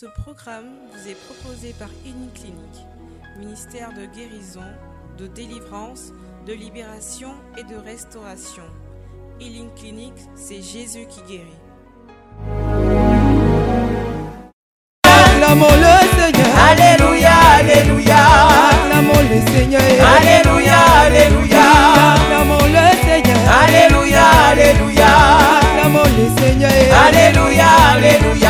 Ce programme vous est proposé par Uniclinique, ministère de guérison, de délivrance, de libération et de restauration. Healing Clinic, c'est Jésus qui guérit. Acclamons le Seigneur. Alléluia, Alléluia. Acclamons le Seigneur. Alléluia, Alléluia. Acclamons le Seigneur. Alléluia, Alléluia. Acclamons le Seigneur. Alléluia, Alléluia.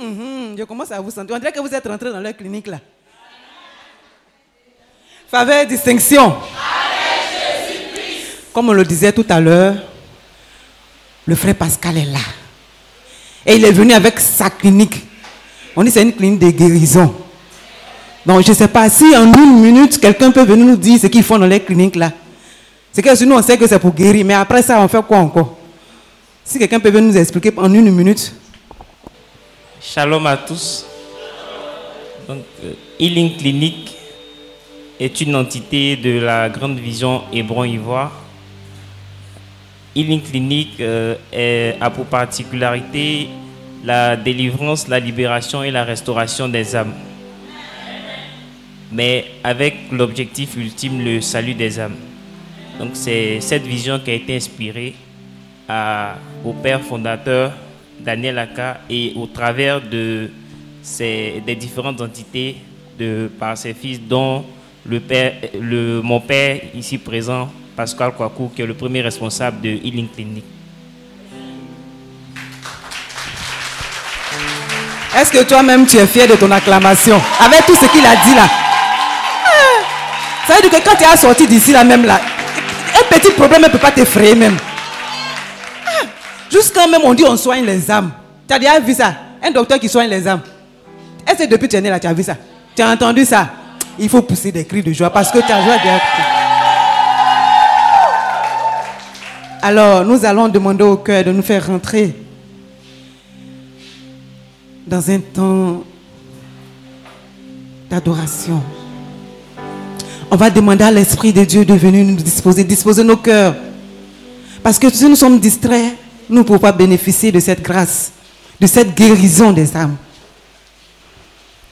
Mhm, Je commence à vous sentir. On dirait que vous êtes rentré dans leur clinique là. Faveur et distinction. Comme on le disait tout à l'heure, le frère Pascal est là. Et il est venu avec sa clinique. On dit c'est une clinique de guérison. Donc je ne sais pas si en une minute, quelqu'un peut venir nous dire ce qu'ils font dans les cliniques là. C'est que nous on sait que c'est pour guérir, mais après ça, on fait quoi encore? Si quelqu'un peut nous expliquer en une minute. Shalom à tous. Donc, euh, Healing Clinic est une entité de la Grande Vision Hébron-Ivoire. Healing Clinic euh, a pour particularité la délivrance, la libération et la restauration des âmes. Mais avec l'objectif ultime, le salut des âmes. Donc c'est cette vision qui a été inspirée à- au père fondateur Daniel Aka et au travers de ces, des différentes entités de, par ses fils, dont le père, le, mon père ici présent, Pascal Kwaku, qui est le premier responsable de Healing Clinic. Est-ce que toi-même tu es fier de ton acclamation? Avec tout ce qu'il a dit là. Ah, Ça veut dire que quand tu es sorti d'ici là même là, un petit problème ne peut pas t'effrayer même. Jusqu'à même on dit on soigne les âmes. Tu as déjà vu ça? Un docteur qui soigne les âmes. Est-ce que depuis que tu es né là, tu as vu ça? Tu as entendu ça? Il faut pousser des cris de joie parce que tu as joie déjà. Alors, nous allons demander au cœur de nous faire rentrer dans un temps d'adoration. On va demander à l'Esprit de Dieu de venir nous disposer, disposer nos cœurs. Parce que si nous sommes distraits, nous ne pouvons pas bénéficier de cette grâce, de cette guérison des âmes.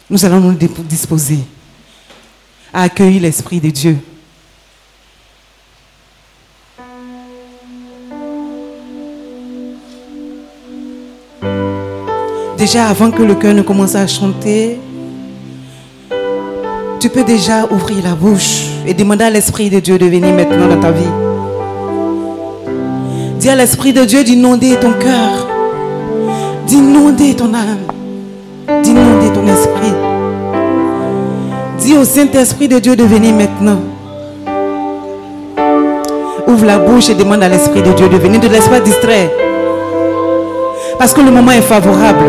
Nous allons nous disposer à accueillir l'Esprit de Dieu. Déjà, avant que le cœur ne commence à chanter, tu peux déjà ouvrir la bouche et demander à l'Esprit de Dieu de venir maintenant dans ta vie. Dis à l'Esprit de Dieu d'inonder ton cœur, d'inonder ton âme, d'inonder ton esprit. Dis au Saint-Esprit de Dieu de venir maintenant. Ouvre la bouche et demande à l'Esprit de Dieu de venir. Ne te laisse pas distraire. Parce que le moment est favorable.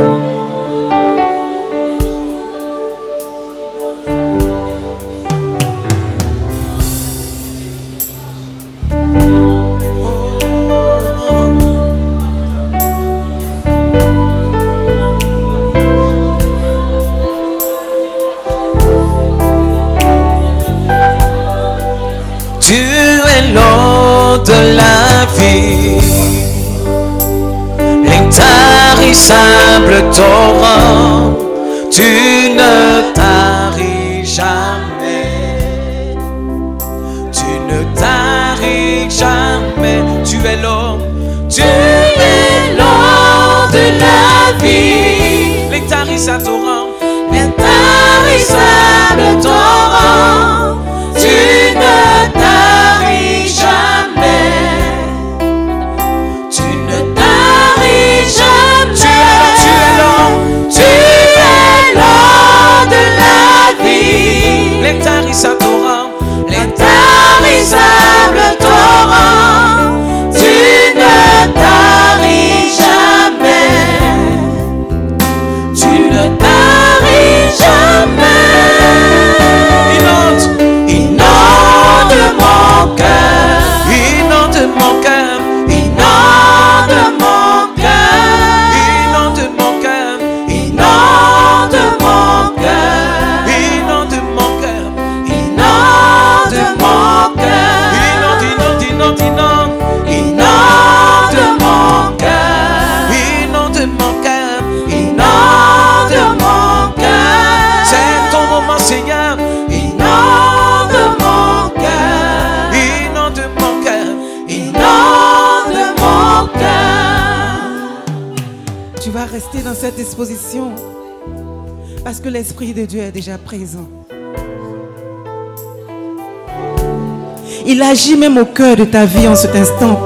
Il agit même au cœur de ta vie en cet instant.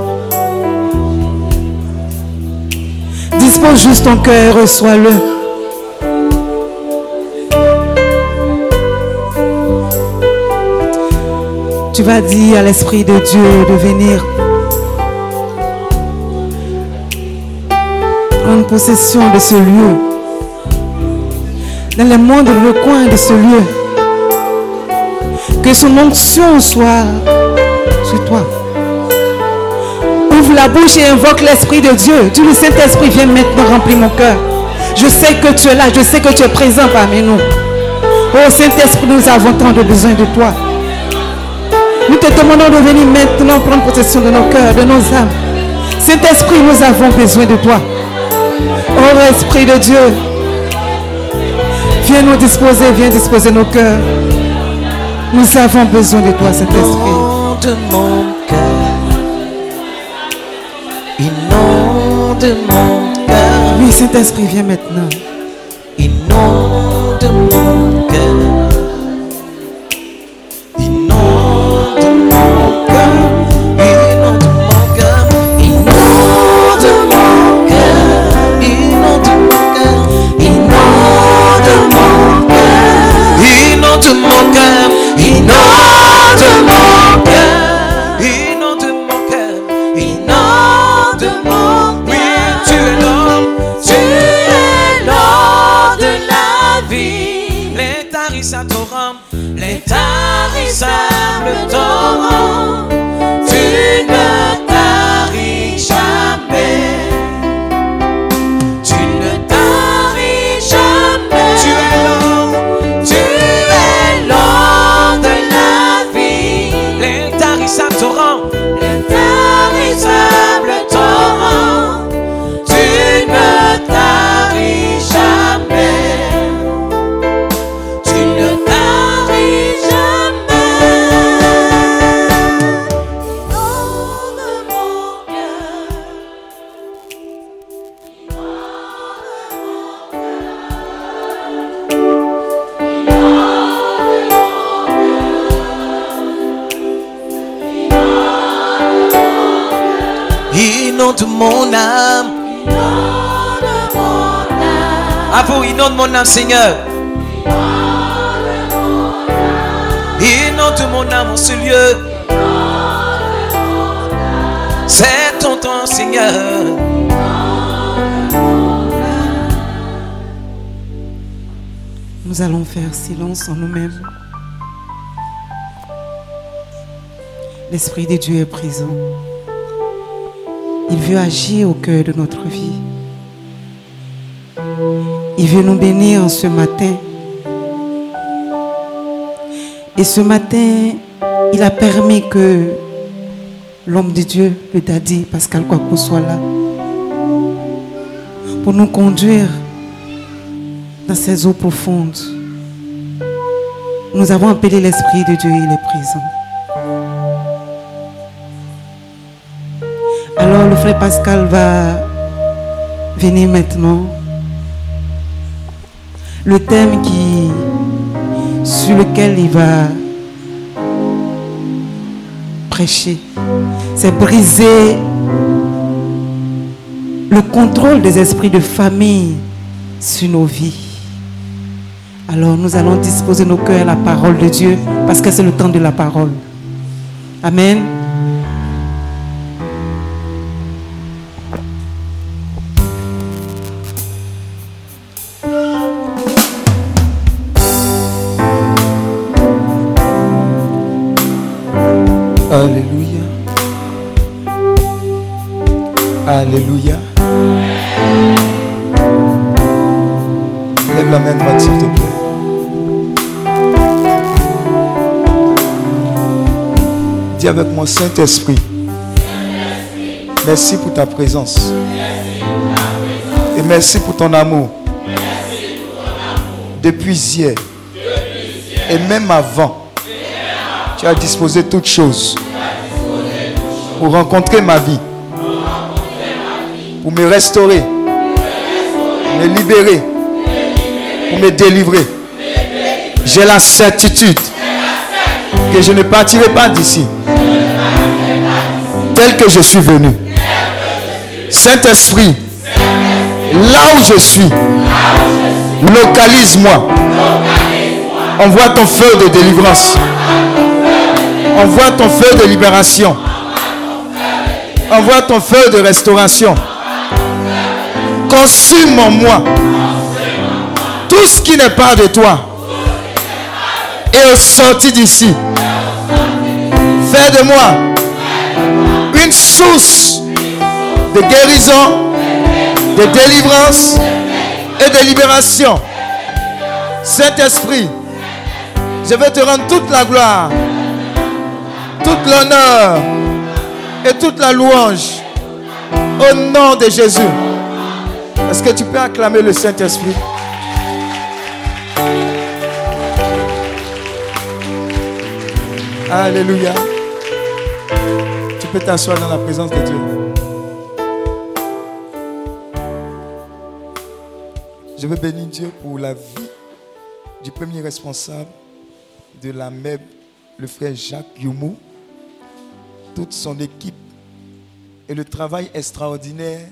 Dispose juste ton cœur, reçois-le. Tu vas dire à l'Esprit de Dieu de venir prendre possession de ce lieu. Dans le moindre recoin de ce lieu. Que son onction soit sur toi. Ouvre la bouche et invoque l'Esprit de Dieu. Dis le Saint-Esprit, viens maintenant remplir mon cœur. Je sais que tu es là, je sais que tu es présent parmi nous. Oh Saint-Esprit, nous avons tant de besoin de toi. Nous te demandons de venir maintenant prendre possession de nos cœurs, de nos âmes. Saint-Esprit, nous avons besoin de toi. Oh Esprit de Dieu, viens nous disposer, viens disposer nos cœurs. Nous avons besoin de toi, Saint-Esprit. Inonde mon cœur. Inonde mon cœur. Oui, Saint-Esprit, viens maintenant. Inonde mon cœur. 人 mon âme, Seigneur. Inonde mon âme en ce lieu. C'est ton temps, Seigneur. Nous allons faire silence en nous-mêmes. L'Esprit de Dieu est présent. Il veut agir au cœur de notre vie. Il veut nous bénir ce matin. Et ce matin, il a permis que l'homme de Dieu, le daddy Pascal Kwaku, soit là pour nous conduire dans ces eaux profondes. Nous avons appelé l'Esprit de Dieu, il est présent. Alors le frère Pascal va venir maintenant. Le thème qui, sur lequel il va prêcher, c'est briser le contrôle des esprits de famille sur nos vies. Alors nous allons disposer nos cœurs à la parole de Dieu parce que c'est le temps de la parole. Amen. Saint-Esprit. Merci pour ta présence. Et merci pour ton amour. Depuis hier. Et même avant. Tu as disposé toutes choses pour rencontrer ma vie, pour me restaurer, me libérer, pour me délivrer. J'ai la certitude que je ne partirai pas d'ici tel que je suis venu. Saint-Esprit, là où je suis, localise-moi. Envoie ton feu de délivrance. Envoie ton feu de libération. Envoie ton feu de restauration. Consume en moi tout ce qui n'est pas de toi. Et au sorti d'ici, fais de moi source de guérison, de délivrance et de libération. Saint-Esprit, je vais te rendre toute la gloire toute l'honneur et toute la louange au nom de Jésus. Est-ce que tu peux acclamer le Saint-Esprit? Alléluia. Peux t'asseoir dans la présence de Dieu. Je veux bénir Dieu pour la vie du premier responsable de la MEB, le frère Jacques Youmou toute son équipe et le travail extraordinaire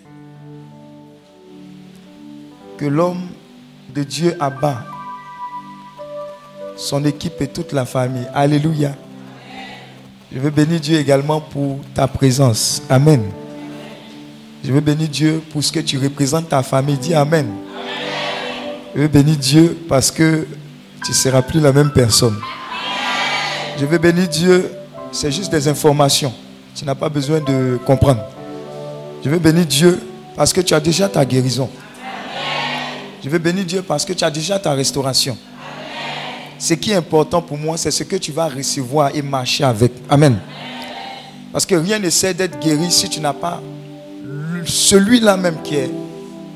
que l'homme de Dieu abat, son équipe et toute la famille. Alléluia. Je veux bénir Dieu également pour ta présence. Amen. Je veux bénir Dieu pour ce que tu représentes ta famille. Dis Amen. Je veux bénir Dieu parce que tu ne seras plus la même personne. Je veux bénir Dieu c'est juste des informations. Tu n'as pas besoin de comprendre. Je veux bénir Dieu parce que tu as déjà ta guérison. Je veux bénir Dieu parce que tu as déjà ta restauration. Ce qui est important pour moi, c'est ce que tu vas recevoir et marcher avec. Amen. Parce que rien ne sert d'être guéri si tu n'as pas celui-là même qui est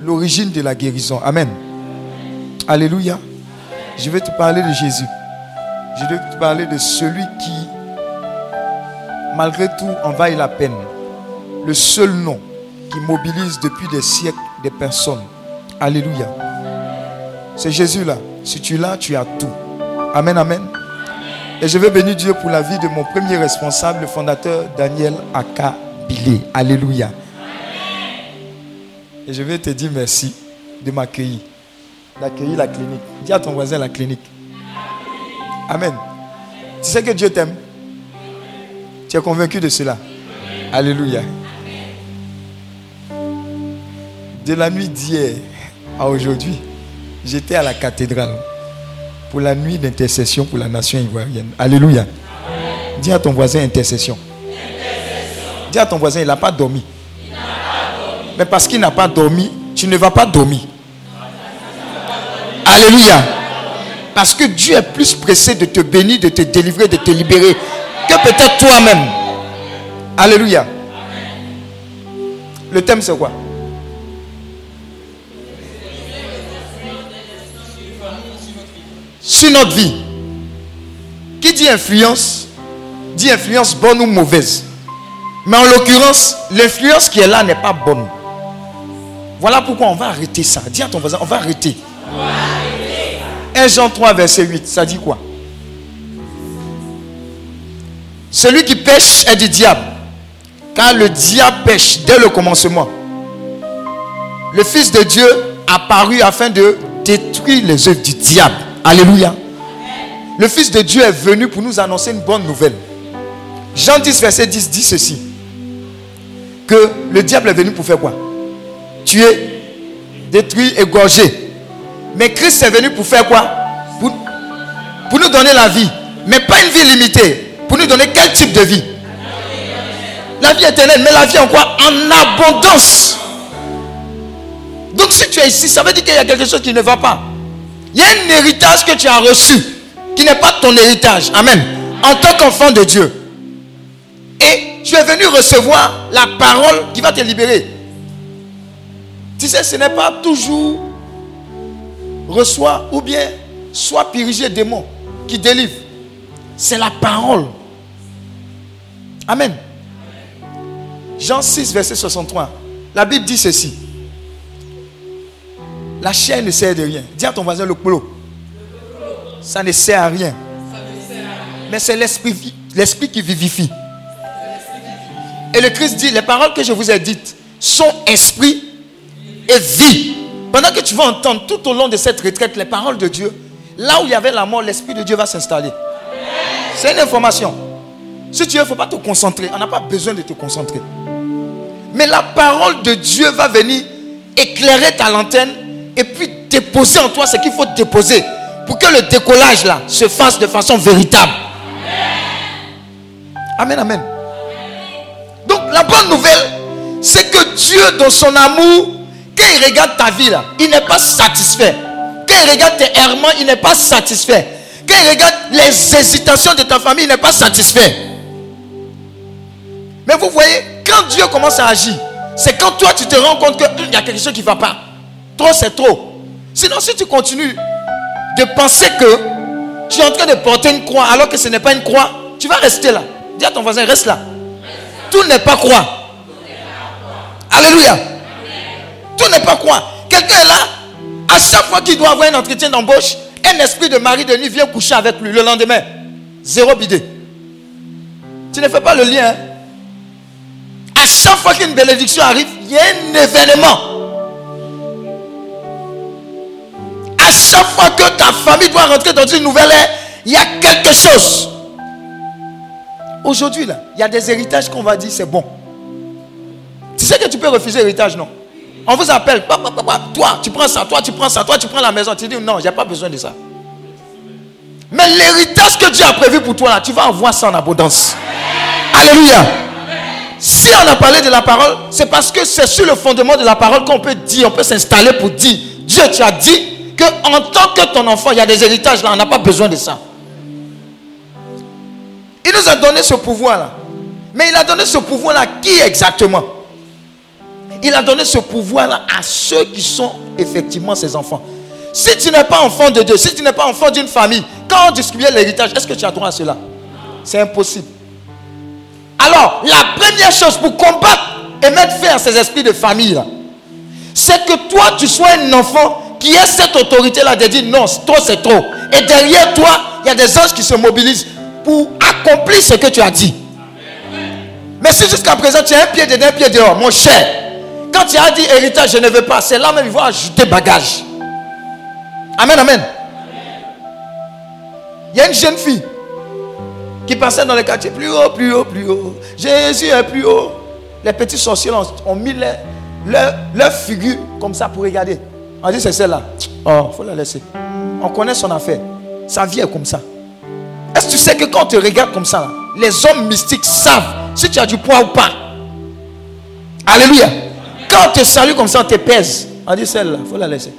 l'origine de la guérison. Amen. Alléluia. Je vais te parler de Jésus. Je vais te parler de celui qui malgré tout, en vaille la peine. Le seul nom qui mobilise depuis des siècles des personnes. Alléluia. C'est Jésus là. Si tu l'as, tu as tout. Amen, amen. Et je veux bénir Dieu pour la vie de mon premier responsable, le fondateur Daniel Aka Bilé. Alléluia. Et je vais te dire merci de m'accueillir, d'accueillir la clinique. Dis à ton voisin la clinique. Amen. Tu sais que Dieu t'aime. Tu es convaincu de cela Alléluia. De la nuit d'hier à aujourd'hui, j'étais à la cathédrale pour la nuit d'intercession pour la nation ivoirienne. Alléluia. Dis à ton voisin intercession. Dis à ton voisin, il n'a pas dormi. Mais parce qu'il n'a pas dormi, tu ne vas pas dormir. Alléluia. Parce que Dieu est plus pressé de te bénir, de te délivrer, de te libérer que peut-être toi-même. Alléluia. Le thème c'est quoi? Sur notre vie. Qui dit influence Dit influence bonne ou mauvaise. Mais en l'occurrence, l'influence qui est là n'est pas bonne. Voilà pourquoi on va arrêter ça. Dis à ton voisin, on va arrêter. 1 Jean 3, verset 8, ça dit quoi? Celui qui pêche est du diable. Car le diable pêche dès le commencement. Le Fils de Dieu a paru afin de détruire les œuvres du diable. Alléluia. Le Fils de Dieu est venu pour nous annoncer une bonne nouvelle. Jean 10, verset 10 dit ceci. Que le diable est venu pour faire quoi? Tuer, détruire, égorger. Mais Christ est venu pour faire quoi? Pour, pour nous donner la vie. Mais pas une vie limitée. Pour nous donner quel type de vie? La vie éternelle. Mais la vie en quoi? En abondance. Donc si tu es ici, ça veut dire qu'il y a quelque chose qui ne va pas. Il y a un héritage que tu as reçu qui n'est pas ton héritage. Amen. En tant qu'enfant de Dieu. Et tu es venu recevoir la parole qui va te libérer. Tu sais, ce n'est pas toujours reçoit ou bien soit purigé démon qui délivre. C'est la parole. Amen. Jean 6, verset 63. La Bible dit ceci. La chair ne sert de rien. Dis à ton voisin le clou. Ça ne sert à rien. Mais c'est l'esprit, l'esprit qui vivifie. Et le Christ dit, les paroles que je vous ai dites sont esprit et vie. Pendant que tu vas entendre tout au long de cette retraite les paroles de Dieu, là où il y avait la mort, l'esprit de Dieu va s'installer. C'est une information. Si tu veux, il ne faut pas te concentrer. On n'a pas besoin de te concentrer. Mais la parole de Dieu va venir éclairer ta lanterne et puis déposer en toi ce qu'il faut déposer pour que le décollage là se fasse de façon véritable. Amen, amen. Donc la bonne nouvelle, c'est que Dieu, dans son amour, quand il regarde ta vie là, il n'est pas satisfait. Quand il regarde tes errements, il n'est pas satisfait. Quand il regarde les hésitations de ta famille, il n'est pas satisfait. Mais vous voyez, quand Dieu commence à agir, c'est quand toi tu te rends compte qu'il y a quelque chose qui ne va pas. C'est trop. Sinon, si tu continues de penser que tu es en train de porter une croix alors que ce n'est pas une croix, tu vas rester là. Dis à ton voisin, reste là. Tout n'est pas croix. Alléluia. Tout n'est pas croix. Quelqu'un est là, à chaque fois qu'il doit avoir un entretien d'embauche, un esprit de mari de nuit vient coucher avec lui le lendemain. Zéro bidé. Tu ne fais pas le lien. Hein? À chaque fois qu'une bénédiction arrive, il y a un événement. Chaque fois que ta famille doit rentrer dans une nouvelle ère, il y a quelque chose. Aujourd'hui, là, il y a des héritages qu'on va dire c'est bon. Tu sais que tu peux refuser l'héritage, non? On vous appelle, toi, tu prends ça, toi, tu prends ça, toi, tu prends la maison. Tu dis non, j'ai pas besoin de ça. Mais l'héritage que Dieu a prévu pour toi, là, tu vas avoir ça en abondance. Alléluia. Si on a parlé de la parole, c'est parce que c'est sur le fondement de la parole qu'on peut dire, on peut s'installer pour dire, Dieu, tu as dit en tant que ton enfant, il y a des héritages là, on n'a pas besoin de ça. Il nous a donné ce pouvoir-là. Mais il a donné ce pouvoir-là à qui exactement? Il a donné ce pouvoir-là à ceux qui sont effectivement ses enfants. Si tu n'es pas enfant de Dieu, si tu n'es pas enfant d'une famille, quand on distribue l'héritage, est-ce que tu as droit à cela? C'est impossible. Alors, la première chose pour combattre et mettre fin à ces esprits de famille, c'est que toi, tu sois un enfant qui ait cette autorité-là? De dire non, trop c'est trop. Et derrière toi, il y a des anges qui se mobilisent pour accomplir ce que tu as dit. Mais si jusqu'à présent tu as un pied dedans, un pied dehors, mon cher, quand tu as dit héritage, je ne veux pas, c'est là même il va ajouter bagage. Amen, amen. Il y a une jeune fille qui passait dans le quartier plus haut, plus haut, plus haut. Jésus est plus haut. Les petits sorciers ont mis leur, figure comme ça pour regarder. On dit c'est celle-là. Oh, faut la laisser. On connaît son affaire. Sa vie est comme ça. Est-ce que tu sais que quand on te regarde comme ça, les hommes mystiques savent si tu as du poids ou pas? Alléluia. Quand on te salue comme ça, on te pèse. On dit celle-là, faut la laisser.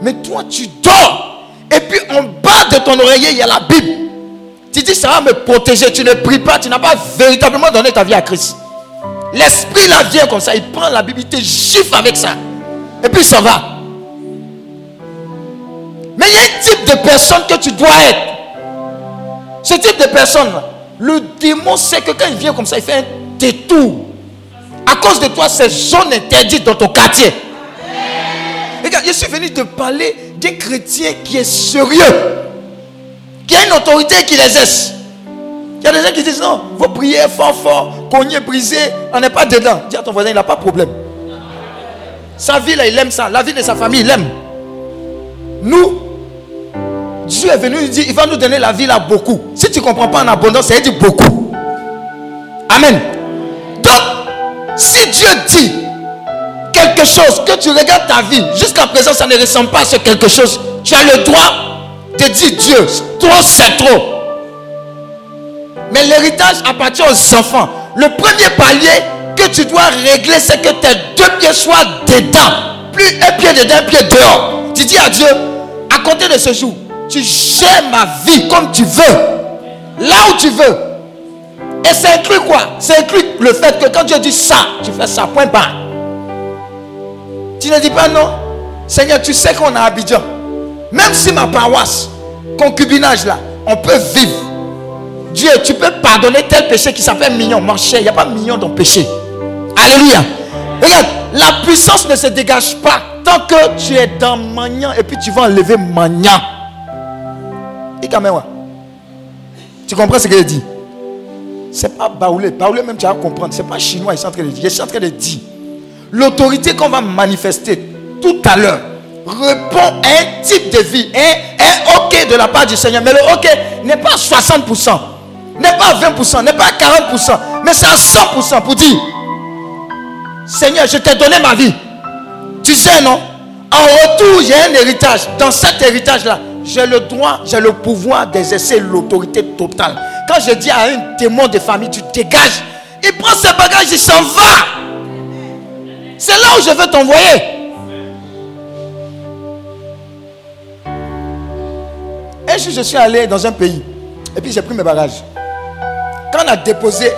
Mais toi, tu dors. Et puis en bas de ton oreiller, il y a la Bible. Tu dis, ça va me protéger. Tu ne pries pas. Tu n'as pas véritablement donné ta vie à Christ. L'esprit là vient comme ça. Il prend la Bible, il te gifle avec ça. Et puis ça va. Mais il y a un type de personne que tu dois être. Ce type de personne, Le démon sait que quand il vient comme ça, il fait un détour. À cause de toi, c'est zone interdite dans ton quartier. Regarde, je suis venu te parler d'un chrétien qui est sérieux, qui a une autorité qui l'exerce. Il y a des gens qui disent non, vos prières fort, fort, cogner, brisé, on n'est pas dedans. Dis à ton voisin, il n'a pas de problème. Sa vie, là, il aime ça. La vie de sa famille, il aime. Nous, Dieu est venu nous dire, il va nous donner la vie là beaucoup. Si tu ne comprends pas en abondance, ça veut dire beaucoup. Amen. Donc, si Dieu dit quelque chose, que tu regardes ta vie, jusqu'à présent, ça ne ressemble pas à ce quelque chose, tu as le droit de dire Dieu, trop c'est trop. Mais l'héritage appartient aux enfants. Le premier palier que tu dois régler, c'est que tes deux pieds soient dedans. Plus un pied dedans, un pied dehors. Tu dis à Dieu, à côté de ce jour, tu gères ma vie comme tu veux. Là où tu veux. Et ça inclut quoi? Ça inclut le fait que quand Dieu dit ça, tu fais ça, point barre. Tu ne dis pas non? Seigneur, tu sais qu'on a Abidjan. Même si ma paroisse, concubinage là, on peut vivre. Dieu, tu peux pardonner tel péché qui s'appelle mignon. Mon cher, il n'y a pas mignon dans le péché. Alléluia. Regarde, la puissance ne se dégage pas tant que tu es dans Magnan et puis tu vas enlever Magnan. Tu comprends ce que je dis? C'est pas Baoulé. Baoulé même tu vas comprendre. C'est pas chinois, il est en train de dire. Je suis en train de dire. L'autorité qu'on va manifester tout à l'heure répond à un type de vie, un, un ok de la part du Seigneur. Mais le ok n'est pas 60%, n'est pas 20%, n'est pas 40%, mais c'est à 100% pour dire Seigneur, je t'ai donné ma vie. Tu sais, non? En retour, j'ai un héritage. Dans cet héritage-là, j'ai le droit, j'ai le pouvoir d'exercer l'autorité totale. Quand je dis à un témoin de famille, tu dégages, il prend ses bagages, il s'en va. C'est là où je veux t'envoyer. Et si je suis allé dans un pays, et puis j'ai pris mes bagages. Quand on a déposé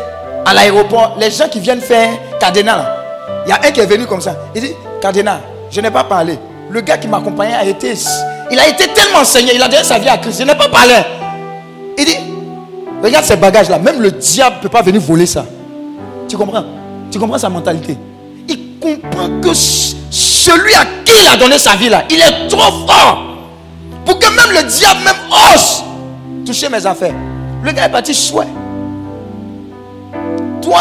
à l'aéroport, les gens qui viennent faire Cadena, il y a un qui est venu comme ça. Il dit, Cadena, je n'ai pas parlé. Le gars qui m'accompagnait a été il a été tellement enseigné, il a donné sa vie à Christ. Il n'est pas parlé. Il dit, regarde ces bagages-là, même le diable ne peut pas venir voler ça. Tu comprends? Tu comprends sa mentalité? Il comprend que celui à qui il a donné sa vie là, il est trop fort. Pour que même le diable même ose toucher mes affaires. Le gars est parti chouette.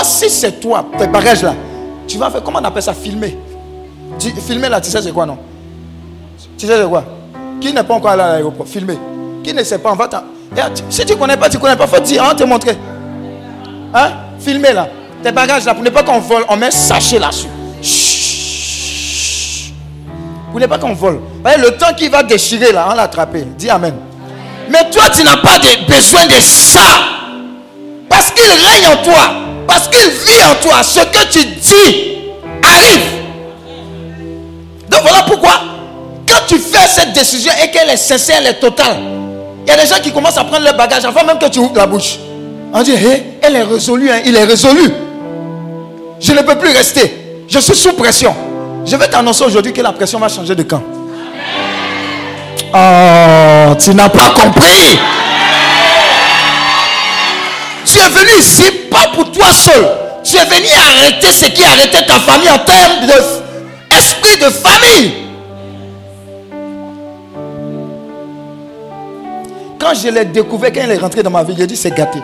Si c'est toi, tes bagages là, tu vas faire, comment on appelle ça, filmer? filmer là, tu sais c'est quoi non? Tu sais c'est quoi? Qui n'est pas encore allé à l'aéroport, filmer. Qui ne sait pas, on va Si tu ne connais pas, tu ne connais pas, faut dire, on te montrer. Hein? Filmer là. Tes bagages là, pour ne pas qu'on vole, on met un sachet là-dessus. Pour ne pas qu'on vole. Le temps qu'il va déchirer là, on l'a attrapé. Dis Amen. Mais toi, tu n'as pas besoin de ça. Parce qu'il règne en toi. Parce qu'il vit en toi. Ce que tu dis arrive. Donc voilà pourquoi quand tu fais cette décision et qu'elle est sincère, elle est totale, il y a des gens qui commencent à prendre leur bagage avant même que tu ouvres la bouche. On dit, elle est résolue, hein, il est résolu. Je ne peux plus rester. Je suis sous pression. Je vais t'annoncer aujourd'hui que la pression va changer de camp. Oh, tu n'as pas compris. Tu es venu ici pour toi seul. Tu es venu arrêter ce qui arrêtait ta famille en termes d'esprit de famille. Quand je l'ai découvert, quand il est rentré dans ma vie, j'ai dit c'est gâté.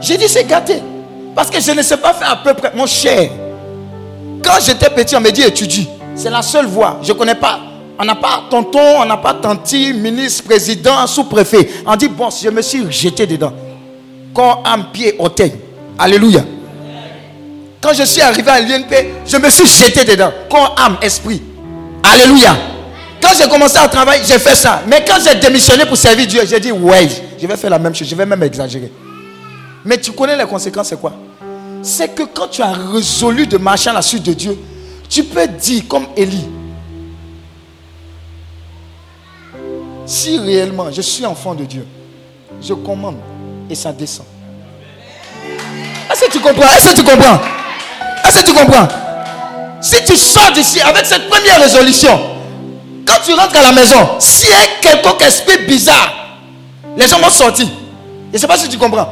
J'ai dit c'est gâté. Parce que je ne sais pas faire à peu près. Mon cher, quand j'étais petit, on me dit étudie. C'est la seule voie. Je ne connais pas. On n'a pas tonton, on n'a pas tanti, ministre, président, sous-préfet. On dit bon, je me suis jeté dedans. Corps, âme, pied, orteil. Alléluia. Quand je suis arrivé à l'INP, je me suis jeté dedans. Corps, âme, esprit. Alléluia. Quand j'ai commencé à travailler, j'ai fait ça. Mais quand j'ai démissionné pour servir Dieu, j'ai dit, ouais, je vais faire la même chose. Je vais même exagérer. Mais tu connais les conséquences, c'est quoi? C'est que quand tu as résolu de marcher à la suite de Dieu, tu peux dire comme Élie, si réellement je suis enfant de Dieu, je commande et ça descend. Est-ce que tu comprends? Est-ce que tu comprends? Est-ce que tu comprends? Si tu sors d'ici avec cette première résolution, quand tu rentres à la maison, s'il y a quelconque esprit bizarre, les gens vont sortir. Je ne sais pas si tu comprends.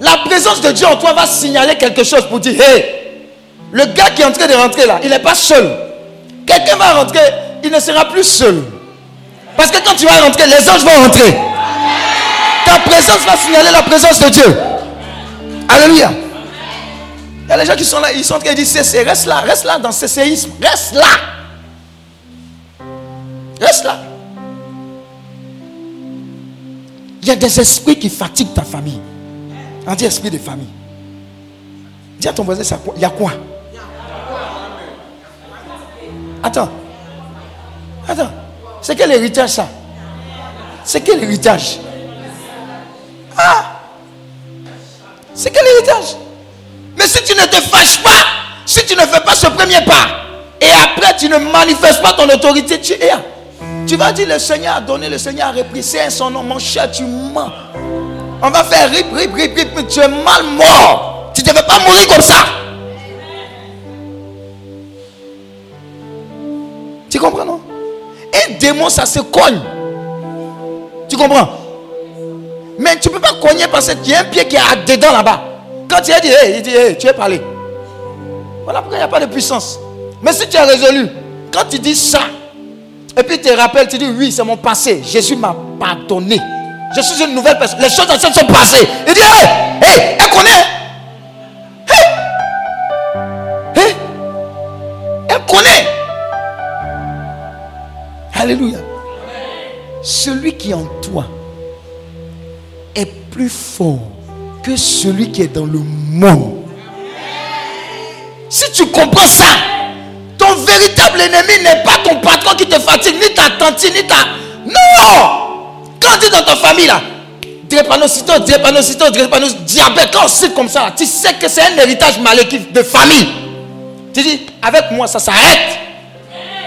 La présence de Dieu en toi va signaler quelque chose pour dire, hé, le gars qui est en train de rentrer là, il n'est pas seul. Quelqu'un va rentrer, il ne sera plus seul. Parce que quand tu vas rentrer, les anges vont rentrer. Ta présence va signaler la présence de Dieu. Alléluia. Il y a les gens qui sont là, ils sont en train de dire reste là, reste là dans ce séisme, reste là. Reste là. Il y a des esprits qui fatiguent ta famille. On dit esprit de famille. Dis à ton voisin, il y a quoi? Attends. Attends. C'est quel héritage ça? C'est quel héritage? Ne te fâches pas, si tu ne fais pas ce premier pas, et après tu ne manifestes pas ton autorité, tu es. Tu vas dire le Seigneur a donné, le Seigneur a repris. C'est son nom, mon cher, tu mens. On va faire rip, rip, rip, rip, tu es mal mort. Tu ne devais pas mourir comme ça. Tu comprends, non? Un démon, ça se cogne. Tu comprends? Mais tu ne peux pas cogner parce qu'il y a un pied qui est dedans là-bas. Quand tu as dit, il dit, tu es parlé. Voilà pourquoi il n'y a pas de puissance. Mais si tu es résolu, quand tu dis ça, et puis tu te rappelles, tu dis, oui, c'est mon passé. Jésus m'a pardonné. Je suis une nouvelle personne. Les choses anciennes sont passées. Il dit, hé, hé, elle connaît. Hé, hé, elle connaît. Alléluia. Celui qui est en toi est plus fort que celui qui est dans le monde. Si tu comprends ça, ton véritable ennemi n'est pas ton patron qui te fatigue, ni ta tante, ni ta... Non quand tu es dans ta famille là, drépanocytose, drépanocytose, drépanocytose, diabète, quand on cite comme ça, tu sais que c'est un héritage maléfique de famille. Tu dis, avec moi, ça s'arrête.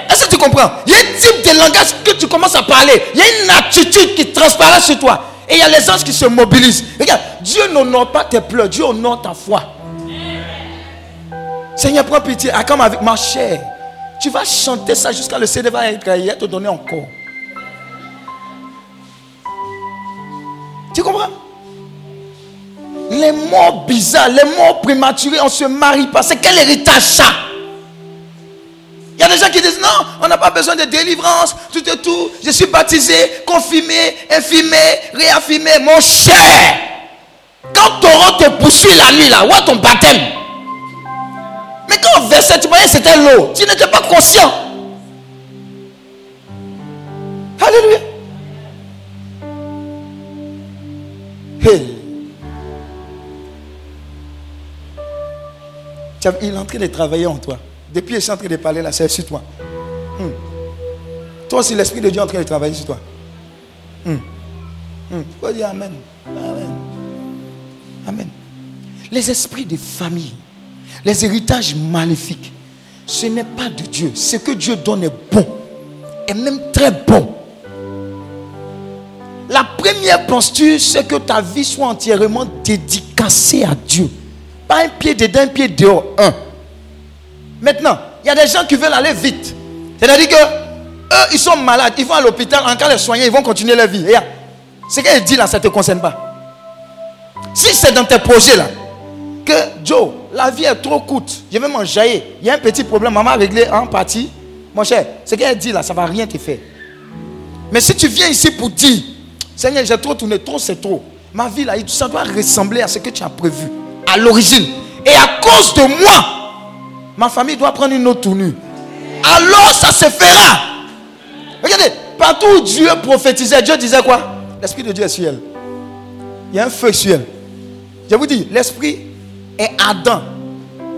Est-ce que tu comprends? Il y a un type de langage que tu commences à parler. Il y a une attitude qui transparaît sur toi. Et il y a les anges qui se mobilisent. Regarde, Dieu n'honore pas tes pleurs, Dieu honore ta foi. Seigneur, prends pitié. Ah, comme avec ma chair. Tu vas chanter ça jusqu'à le CD va te donner encore. Tu comprends? Les morts bizarres, les morts prématurés, on ne se marie pas. C'est quel héritage ça? On n'a pas besoin de délivrance, tout et tout. Je suis baptisé, confirmé, infirmé, réaffirmé. Mon cher, quand Taureau te poursuit la nuit là, où ton baptême Mais quand on versait, tu voyais c'était l'eau. Tu n'étais pas conscient. Alléluia. Il est en train de travailler en toi. Depuis il est en train de parler là, c'est sur toi. Hmm. Toi aussi, l'Esprit de Dieu est en train de travailler sur toi. Hmm. Hmm. faut dire Amen? Amen. Amen. Les esprits de famille, les héritages maléfiques, ce n'est pas de Dieu. Ce que Dieu donne est bon. Et même très bon. La première posture, c'est que ta vie soit entièrement dédicacée à Dieu. Pas un pied dedans, un pied dehors. Un. Maintenant, il y a des gens qui veulent aller vite. C'est-à-dire que eux, ils sont malades. Ils vont à l'hôpital. En cas de soigner, ils vont continuer leur vie. Ce qu'elle dit là, ça ne te concerne pas. Si c'est dans tes projets là, que Joe, la vie est trop courte, je vais m'enjailler. Il y a un petit problème, maman a réglé en partie. Mon cher, ce qu'elle dit là, ça ne va rien te faire. Mais si tu viens ici pour dire, Seigneur, j'ai trop tourné, trop c'est trop. Ma vie là, ça doit ressembler à ce que tu as prévu à l'origine. Et à cause de moi, ma famille doit prendre une autre tournure. Alors ça se fera. Regardez, partout où Dieu prophétisait, Dieu disait quoi? L'Esprit de Dieu est sur elle. Il y a un feu sur elle. Je vous dis, l'Esprit est ardent.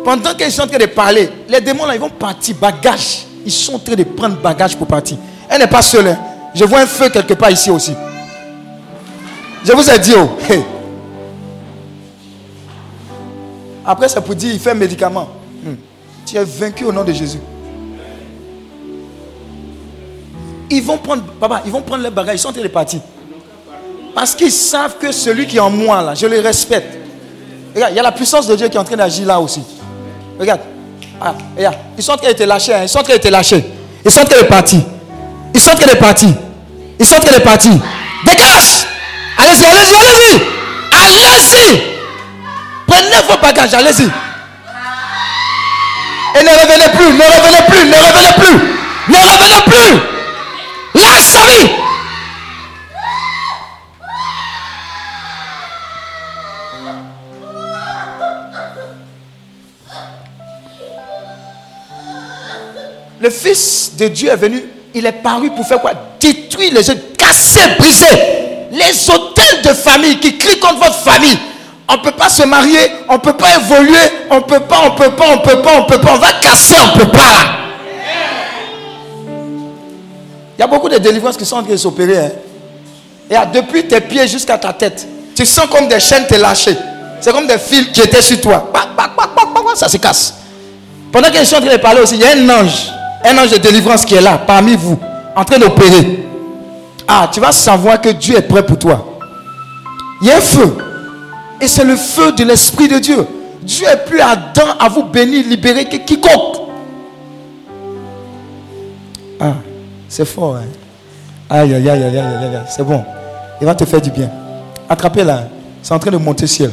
Pendant qu'ils sont en train de parler, les démons là, ils vont partir, bagage. Ils sont en train de prendre bagage pour partir. Elle n'est pas seule. Hein. Je vois un feu quelque part ici aussi. Je vous ai dit, oh, Après, c'est pour dire, il fait un médicament. Hmm. Tu es vaincu au nom de Jésus. Ils vont prendre, papa, ils vont prendre les bagages, ils sont partis. Parce qu'ils savent que celui qui est en moi, là, je le respecte. Regarde, il y a la puissance de Dieu qui est en train d'agir là aussi. Regarde. Ah, regarde. Ils sont en train de lâcher. Hein. Ils sont en train de lâcher. Ils sont en train de. Ils sont en train de. Ils sont en train de. Dégage Allez-y, allez-y, allez-y. Allez-y. Prenez vos bagages, allez-y. Et ne revenez plus, ne revenez plus, ne revenez plus. Ne revenez plus. Le Fils de Dieu est venu, il est paru pour faire quoi? Détruire les œuvres, casser, briser les hôtels de famille qui crient contre votre famille. On ne peut pas se marier, on ne peut pas évoluer, on ne peut pas, on ne peut pas, on ne peut pas, on peut pas. On va casser, on ne peut pas. Il y a beaucoup de délivrances qui sont en train de s'opérer. Hein. Et depuis tes pieds jusqu'à ta tête, tu sens comme des chaînes te lâcher. C'est comme des fils qui étaient sur toi. Ça se casse. Pendant que je suis en train de parler aussi, il y a un ange un ange de délivrance qui est là, parmi vous, en train d'opérer. Ah, tu vas savoir que Dieu est prêt pour toi. Il y a un feu. Et c'est le feu de l'Esprit de Dieu. Dieu est plus ardent à vous bénir, libérer que quiconque. Ah, c'est fort. Hein? Aïe, aïe, aïe, aïe, aïe, aïe, C'est bon. Il va te faire du bien. Attrapez-la. C'est en train de monter ciel.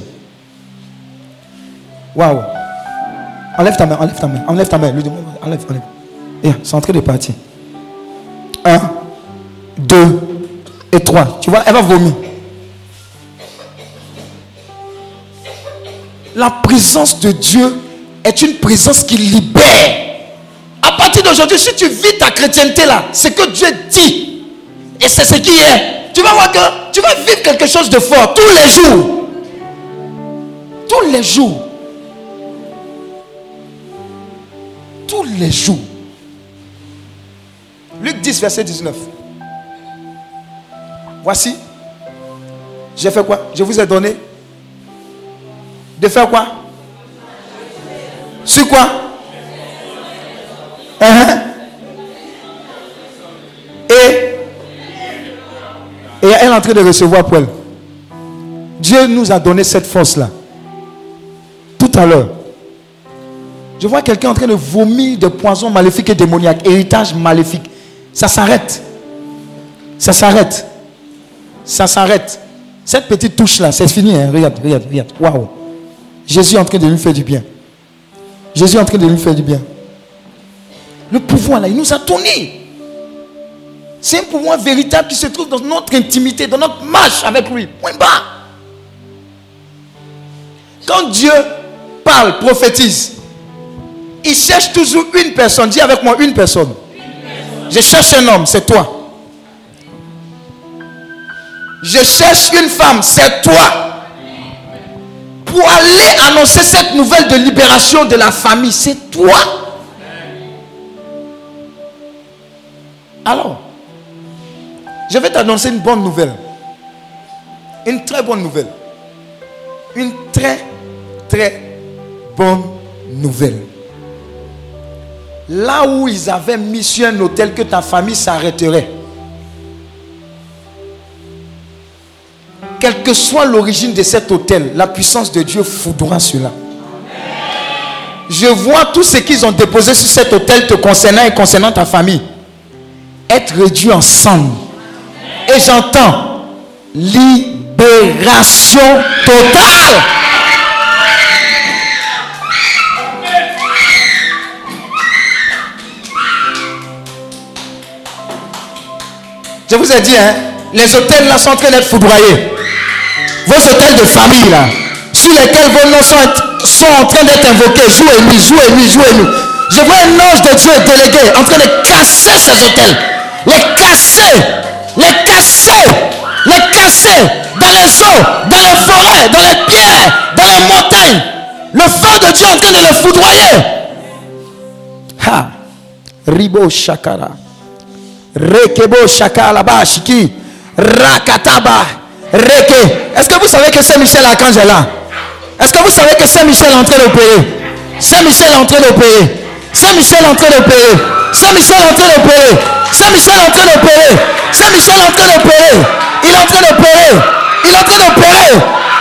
Waouh. Enlève ta main, enlève ta main, enlève ta main. enlève, enlève c'est en train de partir. Un, deux et trois. Tu vois, elle va vomir. La présence de Dieu est une présence qui libère. D'aujourd'hui, si tu vis ta chrétienté là, c'est que Dieu dit. Et c'est ce qui est. Tu vas voir que tu vas vivre quelque chose de fort tous les jours. Tous les jours. Tous les jours. Luc 10, verset 19. Voici. J'ai fait quoi? Je vous ai donné de faire quoi? Sur quoi? Uh-huh. Et et elle est en train de recevoir pour elle. Dieu nous a donné cette force-là. Tout à l'heure. Je vois quelqu'un en train de vomir des poisons maléfiques et démoniaques, héritage maléfique. Ça s'arrête. Ça s'arrête. Ça s'arrête. Cette petite touche-là, c'est fini. Hein. Regarde, regarde, regarde. Waouh. Jésus est en train de lui faire du bien. Jésus est en train de lui faire du bien. Le pouvoir là, il nous a tourné. C'est un pouvoir véritable qui se trouve dans notre intimité, dans notre marche avec lui. Point bas. Quand Dieu parle, prophétise, il cherche toujours une personne. Dis avec moi une personne. Je cherche un homme, c'est toi. Je cherche une femme, c'est toi. Pour aller annoncer cette nouvelle de libération de la famille, c'est toi. Alors, je vais t'annoncer une bonne nouvelle. Une très bonne nouvelle. Une très, très bonne nouvelle là où ils avaient mis sur un hôtel que ta famille s'arrêterait. Quelle que soit l'origine de cet hôtel, la puissance de Dieu foudroie cela. Je vois tout ce qu'ils ont déposé sur cet hôtel te concernant et concernant ta famille être réduit ensemble. Et j'entends libération totale. Je vous ai dit, hein, les hôtels là sont en train d'être foudroyés. Vos hôtels de famille là, sur lesquels vos noms sont, en train d'être invoqués jour et nuit, jour et nuit. Je vois un ange de Dieu délégué en train de casser ces hôtels. Les casser, les casser, les casser dans les eaux, dans les forêts, dans les pierres, dans les montagnes. Le feu de Dieu est en train de les foudroyer. Ha! Ribo Shakara. Rekebo Shakalaba Shiki. Rakataba. Reke. Est-ce que vous savez que Saint-Michel Archange est là? Est-ce que vous savez que Saint-Michel est en train d'opérer? Saint-Michel est en train d'opérer. Saint-Michel en train d'opérer. Saint-Michel en train d'opérer. Saint-Michel en train d'opérer. Saint-Michel en train d'opérer. Il est en train d'opérer. Il est en train d'opérer.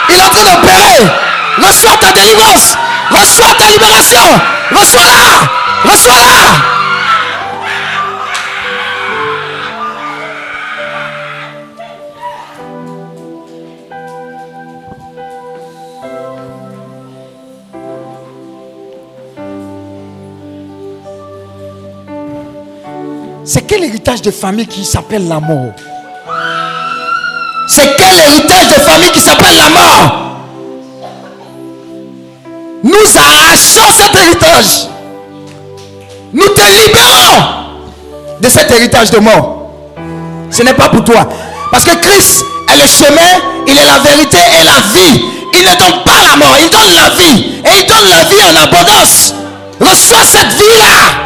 Il est en train d'opérer. Reçois ta délivrance. Reçois ta libération. Reçois-la. Reçois-la. C'est quel héritage de famille qui s'appelle la mort C'est quel héritage de famille qui s'appelle la mort? Nous arrachons cet héritage. Nous te libérons de cet héritage de mort. Ce n'est pas pour toi. Parce que Christ est le chemin, il est la vérité et la vie. Il ne donne pas la mort, il donne la vie. Et il donne la vie en abondance. Reçois cette vie-là.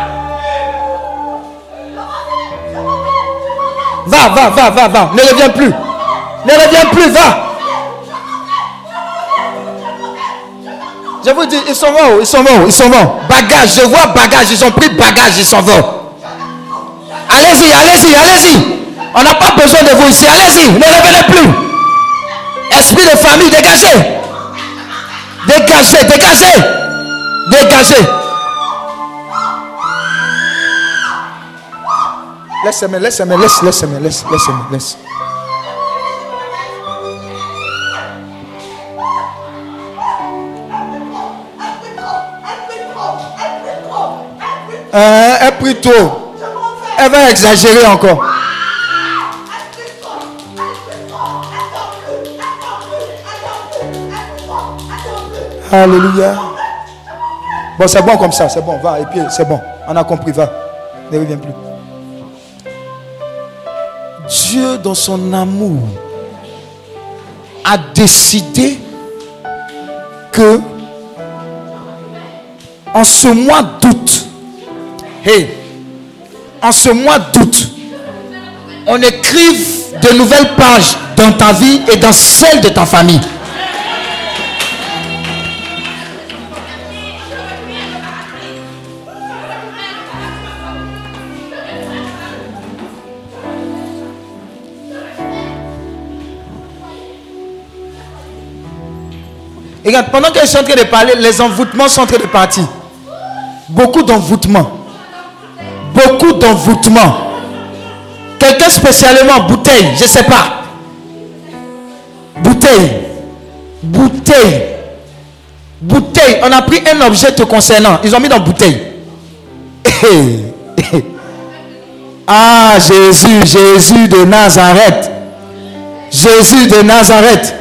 Va, va, va, va, va. Ne reviens plus. Ne reviens plus, va. Je vous dis, ils sont morts, ils sont morts, ils sont morts. Bagage, je vois bagage, ils ont pris bagage, ils sont morts. Allez-y, allez-y, allez-y. On n'a pas besoin de vous ici. Allez-y, ne revenez plus. Esprit de famille, dégagez. Dégagez, dégagez. Dégagez. Laisse-moi, laisse-moi, laisse, laisse-moi, laisse, laisse-moi, laisse. Euh, elle prie trop. Elle va exagérer encore. Alléluia. Bon, c'est bon comme ça, c'est bon, va, et puis c'est bon. On a compris, va. Ne reviens plus. Dieu, dans son amour, a décidé que en ce mois d'août, en ce mois d'août, on écrive de nouvelles pages dans ta vie et dans celle de ta famille. Regarde, pendant que je suis en train de parler, les envoûtements sont en train de partir. Beaucoup d'envoûtements. Beaucoup d'envoûtements. Quelqu'un spécialement, bouteille, je ne sais pas. Bouteille. Bouteille. Bouteille. On a pris un objet te concernant. Ils ont mis dans bouteille. ah, Jésus, Jésus de Nazareth. Jésus de Nazareth.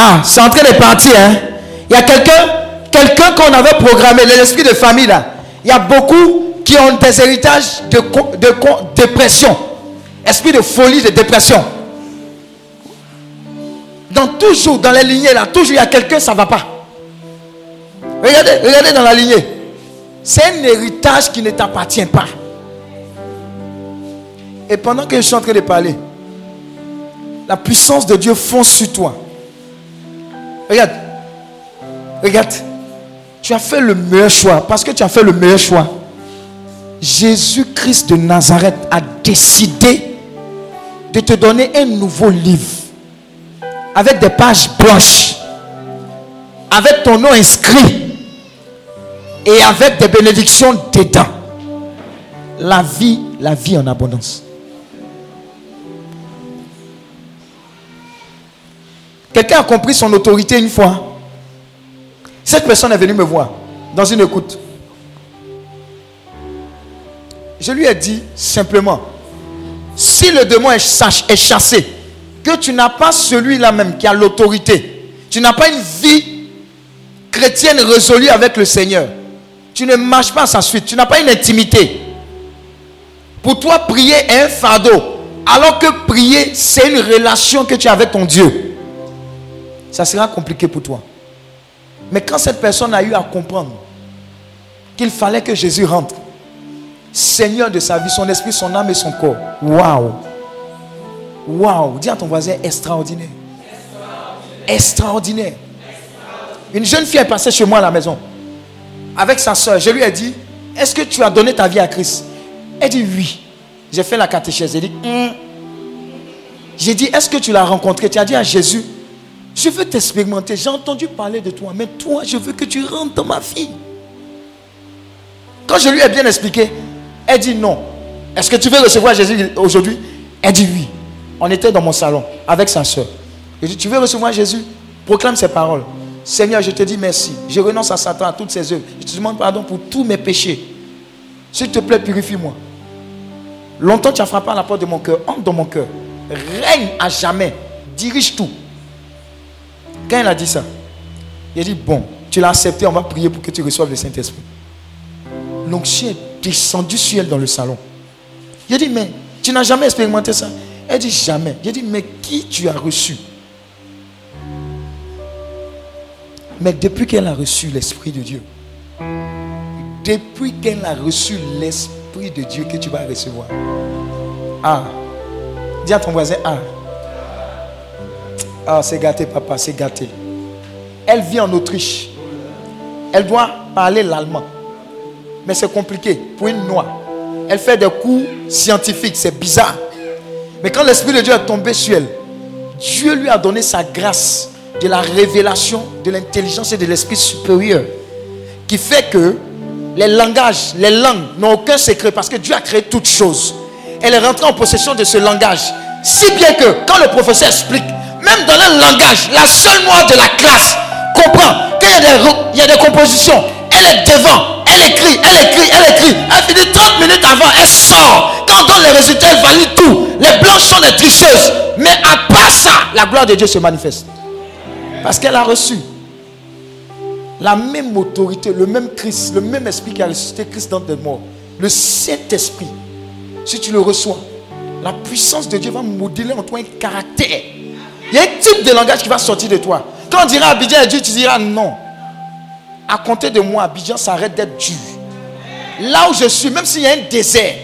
Ah, c'est en train de partir. Hein? Il y a quelqu'un quelqu'un qu'on avait programmé, l'esprit de famille là. Il y a beaucoup qui ont des héritages de, de, dépression. Esprit de folie, de dépression. Dans toujours, dans les lignées là, toujours il y a quelqu'un, ça ne va pas. Regardez, regardez dans la lignée. C'est un héritage qui ne t'appartient pas. Et pendant que je suis en train de parler, la puissance de Dieu fonce sur toi. Regarde. Regarde. Tu as fait le meilleur choix. Parce que tu as fait le meilleur choix. Jésus-Christ de Nazareth a décidé de te donner un nouveau livre. Avec des pages blanches. Avec ton nom inscrit. Et avec des bénédictions dedans. La vie, la vie en abondance. Quelqu'un a compris son autorité une fois. Cette personne est venue me voir dans une écoute. Je lui ai dit simplement, si le démon est, chassé, que tu n'as pas celui-là même qui a l'autorité, tu n'as pas une vie chrétienne résolue avec le Seigneur, tu ne marches pas à sa suite, tu n'as pas une intimité. Pour toi, prier est un fardeau, alors que prier, c'est une relation que tu as avec ton Dieu ça sera compliqué pour toi. Mais quand cette personne a eu à comprendre qu'il fallait que Jésus rentre, Seigneur de sa vie, son esprit, son âme et son corps, waouh! Waouh! Dis à ton voisin extraordinaire. Extraordinaire. Une jeune fille est passée chez moi à la maison avec sa soeur. Je lui ai dit Est-ce que tu as donné ta vie à Christ? Elle dit Oui. J'ai fait la catéchèse. Elle dit hum. J'ai dit Est-ce que tu l'as rencontré? Tu as dit à Jésus je veux t'expérimenter. J'ai entendu parler de toi, mais toi, je veux que tu rentres dans ma vie. Quand je lui ai bien expliqué, elle dit non. Est-ce que tu veux recevoir Jésus aujourd'hui? Elle dit oui. On était dans mon salon avec sa soeur. Je dit, tu veux recevoir Jésus? Proclame ses paroles. Seigneur, je te dis merci. Je renonce à Satan, à toutes ses œuvres. Je te demande pardon pour tous mes péchés. S'il te plaît, purifie-moi. Longtemps tu as frappé à la porte de mon cœur. Entre dans mon cœur. Règne à jamais. Dirige tout. Quand il a dit ça, il a dit, bon, tu l'as accepté, on va prier pour que tu reçoives le Saint-Esprit. L'onction est descendue sur elle dans le salon. Il a dit, mais tu n'as jamais expérimenté ça Elle dit, jamais. Il a dit, mais qui tu as reçu? Mais depuis qu'elle a reçu l'Esprit de Dieu, depuis qu'elle a reçu l'Esprit de Dieu que tu vas recevoir, ah, dis à ton voisin, ah, ah, c'est gâté, papa, c'est gâté. Elle vit en Autriche. Elle doit parler l'allemand. Mais c'est compliqué pour une noire. Elle fait des cours scientifiques, c'est bizarre. Mais quand l'Esprit de Dieu est tombé sur elle, Dieu lui a donné sa grâce de la révélation, de l'intelligence et de l'esprit supérieur. Qui fait que les langages, les langues n'ont aucun secret parce que Dieu a créé toutes choses. Elle est rentrée en possession de ce langage. Si bien que quand le professeur explique, même dans un langage, la seule noire de la classe comprend qu'il y, y, a des compositions. Elle est devant, elle écrit, elle écrit, elle écrit. Elle finit 30 minutes avant, elle sort. Quand on donne les résultats, elle valide tout. Les blanches sont des tricheuses. Mais à part ça, la gloire de Dieu se manifeste. Parce qu'elle a reçu la même autorité, le même Christ, le même esprit qui a ressuscité Christ dans tes morts. Le Saint-Esprit. Si tu le reçois, la puissance de Dieu va modeler en toi un caractère. Il y a un type de langage qui va sortir de toi. Quand on dira Abidjan est Dieu, tu diras non. À compter de moi, Abidjan s'arrête d'être dur. Là où je suis, même s'il y a un désert,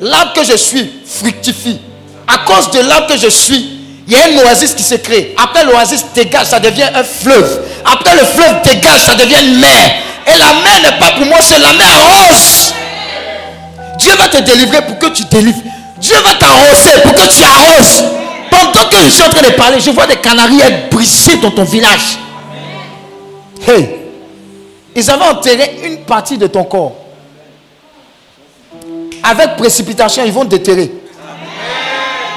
l'arbre que je suis fructifie. À cause de l'arbre que je suis, il y a un oasis qui se crée. Après l'oasis dégage, ça devient un fleuve. Après le fleuve dégage, ça devient une mer. Et la mer n'est pas pour moi, c'est la mer rose. Dieu va te délivrer pour que tu délivres. Dieu va t'arroser pour que tu arroses. Pendant que je suis en train de parler, je vois des canaries être dans ton village. Hey, ils avaient enterré une partie de ton corps. Avec précipitation, ils vont déterrer.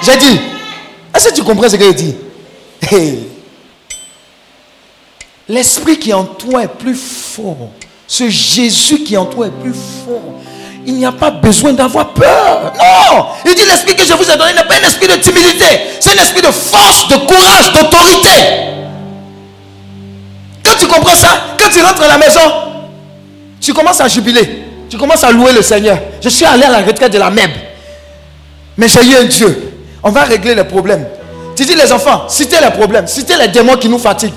J'ai dit, est-ce que tu comprends ce que je dis? L'esprit qui est en toi est plus fort. Ce Jésus qui est en toi est plus fort. Il n'y a pas besoin d'avoir peur. Non. Il dit l'esprit que je vous ai donné n'est pas un esprit de timidité. C'est un esprit de force, de courage, d'autorité. Quand tu comprends ça, quand tu rentres à la maison, tu commences à jubiler. Tu commences à louer le Seigneur. Je suis allé à la retraite de la MEB. Mais j'ai eu un Dieu. On va régler les problèmes. Tu dis les enfants, citez les problèmes, citez les démons qui nous fatiguent.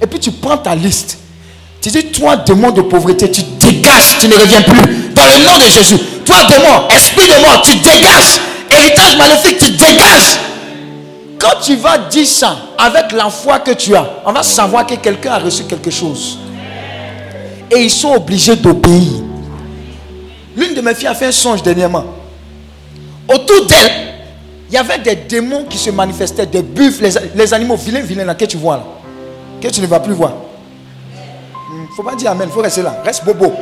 Et puis tu prends ta liste. Tu dis, toi, démon de pauvreté, tu dégages, tu ne reviens plus. Dans le nom de Jésus. Toi, démon, esprit de mort, tu dégages. Héritage maléfique, tu dégages. Quand tu vas dire ça avec la foi que tu as, on va savoir que quelqu'un a reçu quelque chose. Et ils sont obligés d'obéir. L'une de mes filles a fait un songe dernièrement. Autour d'elle, il y avait des démons qui se manifestaient, des buffles, les, animaux vilains, vilains que tu vois là, que tu ne vas plus voir. Faut pas dire Amen, il faut rester là. Reste bobo.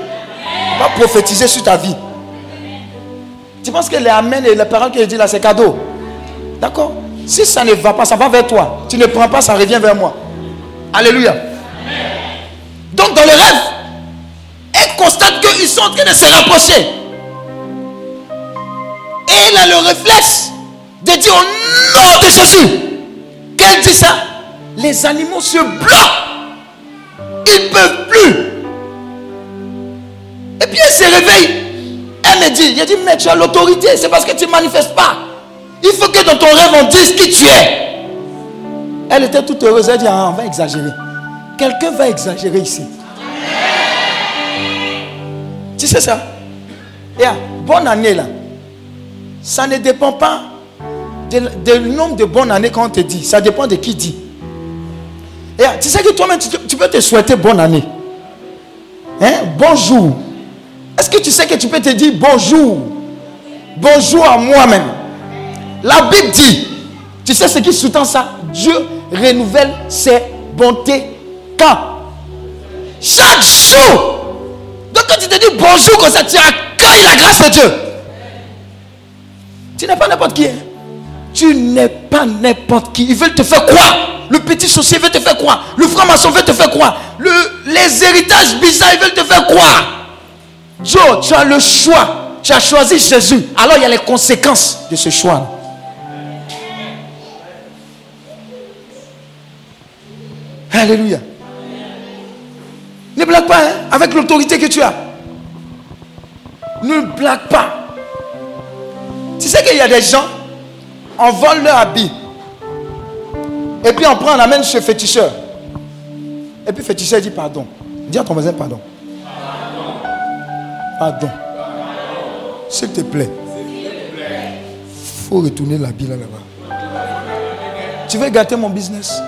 Va prophétiser sur ta vie. Tu penses que les Amen et les paroles que je dis là, c'est cadeau? D'accord Si ça ne va pas, ça va vers toi. Tu ne prends pas, ça revient vers moi. Alléluia. Donc dans le rêve, elle constate qu'ils sont en train de se rapprocher. Et elle a le réflexe de dire au nom de Jésus. Qu'elle dit ça? Les animaux se bloquent. Ils ne peuvent plus. Et puis elle se réveille. Elle me dit, il dit, mais tu as l'autorité, c'est parce que tu ne manifestes pas. Il faut que dans ton rêve, on dise qui tu es. Elle était toute heureuse. Elle dit, ah, on va exagérer. Quelqu'un va exagérer ici. Tu sais ça? Et bonne année là. Ça ne dépend pas du nombre de bonnes années qu'on te dit. Ça dépend de qui dit. Et tu sais que toi-même, tu, peux te souhaiter bonne année. Hein? Bonjour. Est-ce que tu sais que tu peux te dire bonjour? Bonjour à moi-même. La Bible dit, tu sais ce qui sous-tend ça? Dieu renouvelle ses bontés quand? Chaque jour. Donc quand tu te dis bonjour comme ça, tu accueilles la grâce de Dieu. Tu n'es pas n'importe qui. Hein? Tu n'es pas n'importe qui. Ils veulent te faire croire. Le petit sorcier veut te faire croire. Le franc-maçon veut te faire croire. Le, les héritages bizarres, ils veulent te faire croire. Joe, tu as le choix tu as choisi Jésus, alors il y a les conséquences de ce choix. Alléluia. Ne blague pas hein, avec l'autorité que tu as. Ne blague pas. Tu sais qu'il y a des gens, on vole leur habit. Et puis on prend, on amène chez féticheur. Et puis féticheur dit pardon. Dis à ton voisin pardon. Pardon. S'il te plaît. faut retourner l'habit là-bas. Tu veux gâter mon business?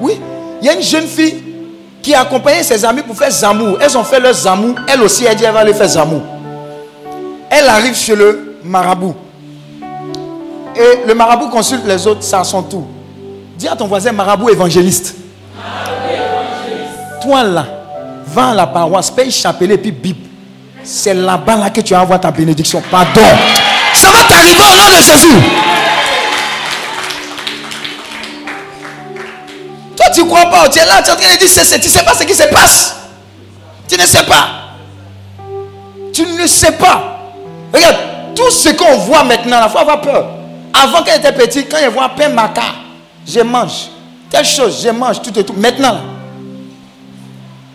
Oui. Il y a une jeune fille qui a accompagné ses amis pour faire zamour. Elles ont fait leur zamour. Elle aussi, elle dit elle va aller faire zamour. Elle arrive chez le marabout. Et le marabout consulte les autres, ça à son tour. Dis à ton voisin marabout évangéliste. Toi là, va à la paroisse, paye chapelet et puis Bible. C'est là-bas là que tu vas avoir ta bénédiction. Pardon. Ça va t'arriver au nom de Jésus. Toi, tu ne crois pas. Tu es là, tu es en train de dire c'est, tu ne sais pas ce qui se passe. Tu ne sais pas. Tu ne sais pas. Regarde, tout ce qu'on voit maintenant, la faut avoir peur. Avant qu'elle était petite, quand elle voit pain maca, je mange. Telle chose, je mange tout et tout. Maintenant,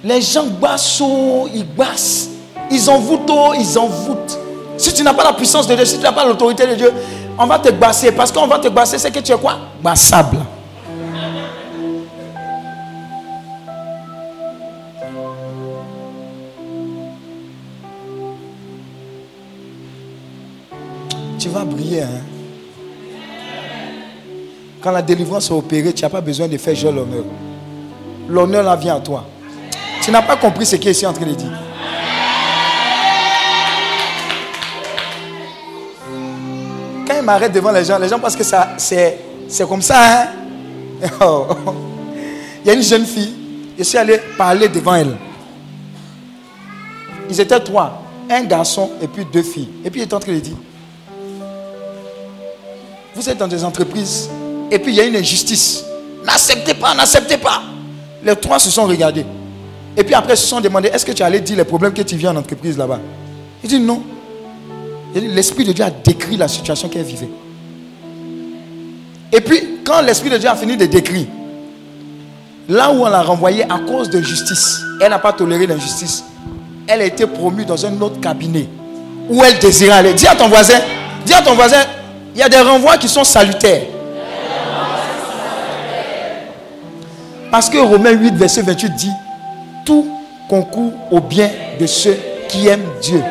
les gens bassent, ils bassent. Ils envoûtent, ils envoûtent. Si tu n'as pas la puissance de Dieu, si tu n'as pas l'autorité de Dieu, on va te basser. Parce qu'on va te basser, c'est que tu es quoi? Bassable. Tu vas briller. Hein? Quand la délivrance est opérée, tu n'as pas besoin de faire jouer l'honneur. L'honneur là vient à toi. Tu n'as pas compris ce qui est ici en train de dire. Quand il m'arrête devant les gens, les gens pensent que ça, c'est, c'est comme ça. Hein? Oh. Il y a une jeune fille, je suis allé parler devant elle. Ils étaient trois, un garçon et puis deux filles. Et puis il est en train de dire, vous êtes dans des entreprises et puis il y a une injustice. N'acceptez pas, n'acceptez pas. Les trois se sont regardés. Et puis après, ils se sont demandé, est-ce que tu allais dire les problèmes que tu vis en entreprise là-bas? Il dit non. L'Esprit de Dieu a décrit la situation qu'elle vivait. Et puis, quand l'Esprit de Dieu a fini de décrire, là où on l'a renvoyée à cause de justice, elle n'a pas toléré l'injustice. Elle a été promue dans un autre cabinet où elle désirait aller. Dis à ton voisin, dis à ton voisin, il y a des renvois qui sont salutaires. Parce que Romains 8, verset 28 dit, tout concourt au bien de ceux qui aiment Dieu.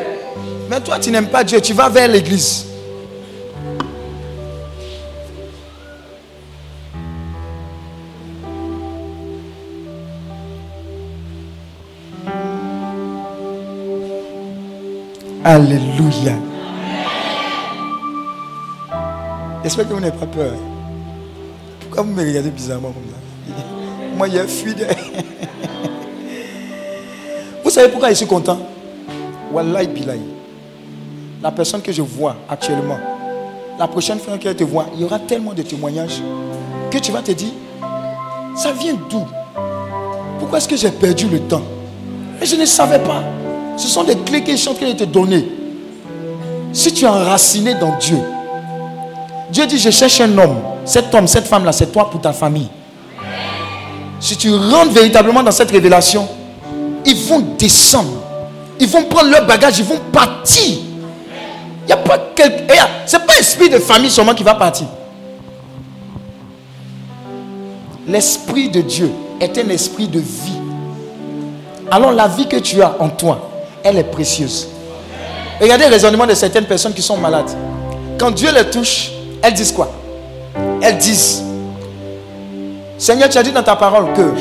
Mais toi, tu n'aimes pas Dieu, tu vas vers l'église. Alléluia. J'espère que vous n'avez pas peur. Pourquoi vous me regardez bizarrement comme ça? Moi, a fui. Vous savez pourquoi je suis content? Wallahi Bilay. La personne que je vois actuellement, la prochaine fois qu'elle te voit, il y aura tellement de témoignages que tu vas te dire, ça vient d'où? Pourquoi est-ce que j'ai perdu le temps? Et je ne savais pas. Ce sont des clés que je suis de te donner. Si tu es enraciné dans Dieu, Dieu dit, je cherche un homme. Cet homme, cette femme-là, c'est toi pour ta famille. Si tu rentres véritablement dans cette révélation, ils vont descendre. Ils vont prendre leur bagage, ils vont partir. Il a pas quelqu'un. Ce n'est pas l'esprit de famille seulement qui va partir. L'esprit de Dieu est un esprit de vie. Alors la vie que tu as en toi, elle est précieuse. Regardez le raisonnement de certaines personnes qui sont malades. Quand Dieu les touche, elles disent quoi? Elles disent Seigneur, tu as dit dans ta parole que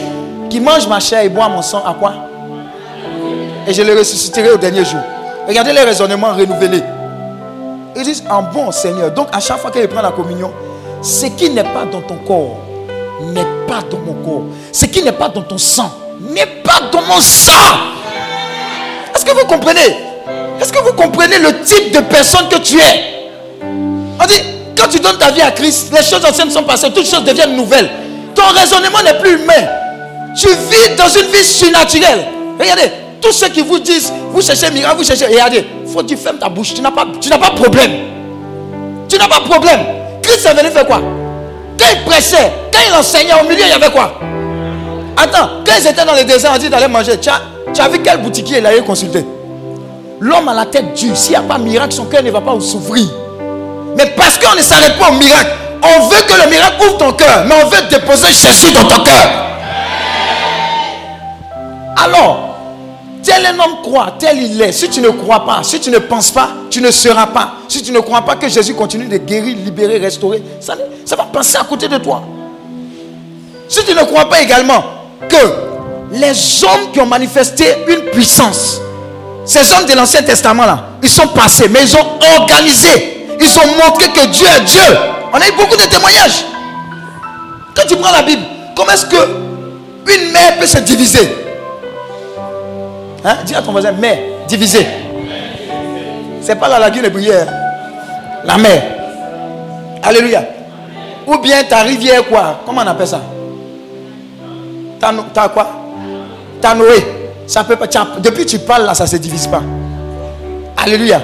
qui mange ma chair et boit mon sang, à quoi? Et je le ressusciterai au dernier jour. Regardez les raisonnements renouvelés. Ils disent en bon Seigneur. Donc à chaque fois qu'elle prend la communion, ce qui n'est pas dans ton corps n'est pas dans mon corps. Ce qui n'est pas dans ton sang n'est pas dans mon sang. Est-ce que vous comprenez? Est-ce que vous comprenez le type de personne que tu es? On dit, quand tu donnes ta vie à Christ, les choses anciennes sont passées, toutes choses deviennent nouvelles. Ton raisonnement n'est plus humain. Tu vis dans une vie surnaturelle. Regardez, Tous ceux qui vous disent, vous cherchez miracle, vous cherchez. Regardez, faut que tu fermes ta bouche. Tu n'as pas, tu n'as pas problème. Tu n'as pas problème. Christ est venu faire quoi? Quand il prêchait, quand il enseignait au milieu, il y avait quoi? Attends, quand ils étaient dans le désert, on dit d'aller manger. Tu as, tu as vu quel boutiquier il allait consulter L'homme a la tête dure. S'il n'y a pas miracle, son cœur ne va pas s'ouvrir. Mais parce qu'on ne s'arrête pas au miracle, on veut que le miracle ouvre ton cœur, mais on veut déposer Jésus dans ton cœur. Alors, tel un homme croit, tel il est. Si tu ne crois pas, si tu ne penses pas, tu ne seras pas. Si tu ne crois pas que Jésus continue de guérir, libérer, restaurer, ça, ça va passer à côté de toi. Si tu ne crois pas également que les hommes qui ont manifesté une puissance, ces hommes de l'Ancien Testament là, ils sont passés, mais ils ont organisé, ils ont montré que Dieu est Dieu. On a eu beaucoup de témoignages. Quand tu prends la Bible, comment est-ce que une mère peut se diviser? Hein? Dis à ton voisin, mère, diviser. C'est pas la lagune de prière. La mer. Alléluia. Ou bien ta rivière, quoi? Comment on appelle ça? T'as quoi? T'as Noé. Ça peut pas, depuis que tu parles là, ça ne se divise pas. Alléluia.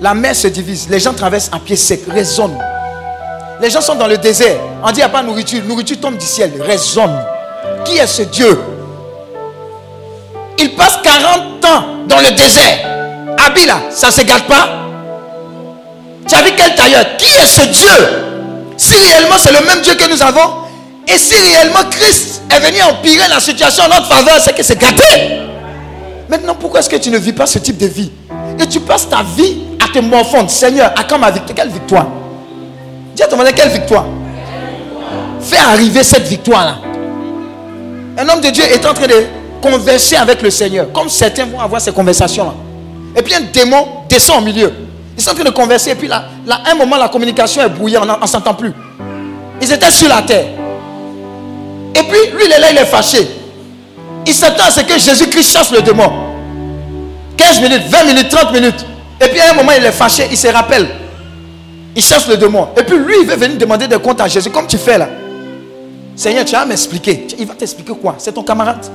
La mer se divise. Les gens traversent à pied sec, raisonnent. Les gens sont dans le désert. On dit il n'y a pas de nourriture. Nourriture tombe du ciel. Raisonne. Qui est ce Dieu? Il passe 40 ans dans le désert. Abila, ça ne se garde pas? Tu as vu quel tailleur? Qui est ce Dieu? Si réellement c'est le même Dieu que nous avons, et si réellement Christ est venu empirer la situation en notre faveur, c'est que c'est gâté. Maintenant, pourquoi est-ce que tu ne vis pas ce type de vie? Et tu passes ta vie à te morfondre. Seigneur, à quand ma victoire Quelle victoire? À ton mari, quelle victoire? Fais arriver cette victoire-là. Un homme de Dieu est en train de converser avec le Seigneur, comme certains vont avoir ces conversations-là. Et puis un démon descend au milieu. Ils sont en train de converser, et puis là, là un moment, la communication est brouillée, on ne s'entend plus. Ils étaient sur la terre. Et puis, lui, il est là, il est fâché. Il s'attend à ce que Jésus-Christ chasse le démon. 15 minutes, 20 minutes, 30 minutes. Et puis, à un moment, il est fâché, il se rappelle. Il chasse le démon. Et puis, lui, il veut venir demander des comptes à Jésus, comme tu fais là. Seigneur, tu vas m'expliquer. Il va t'expliquer quoi? C'est ton camarade.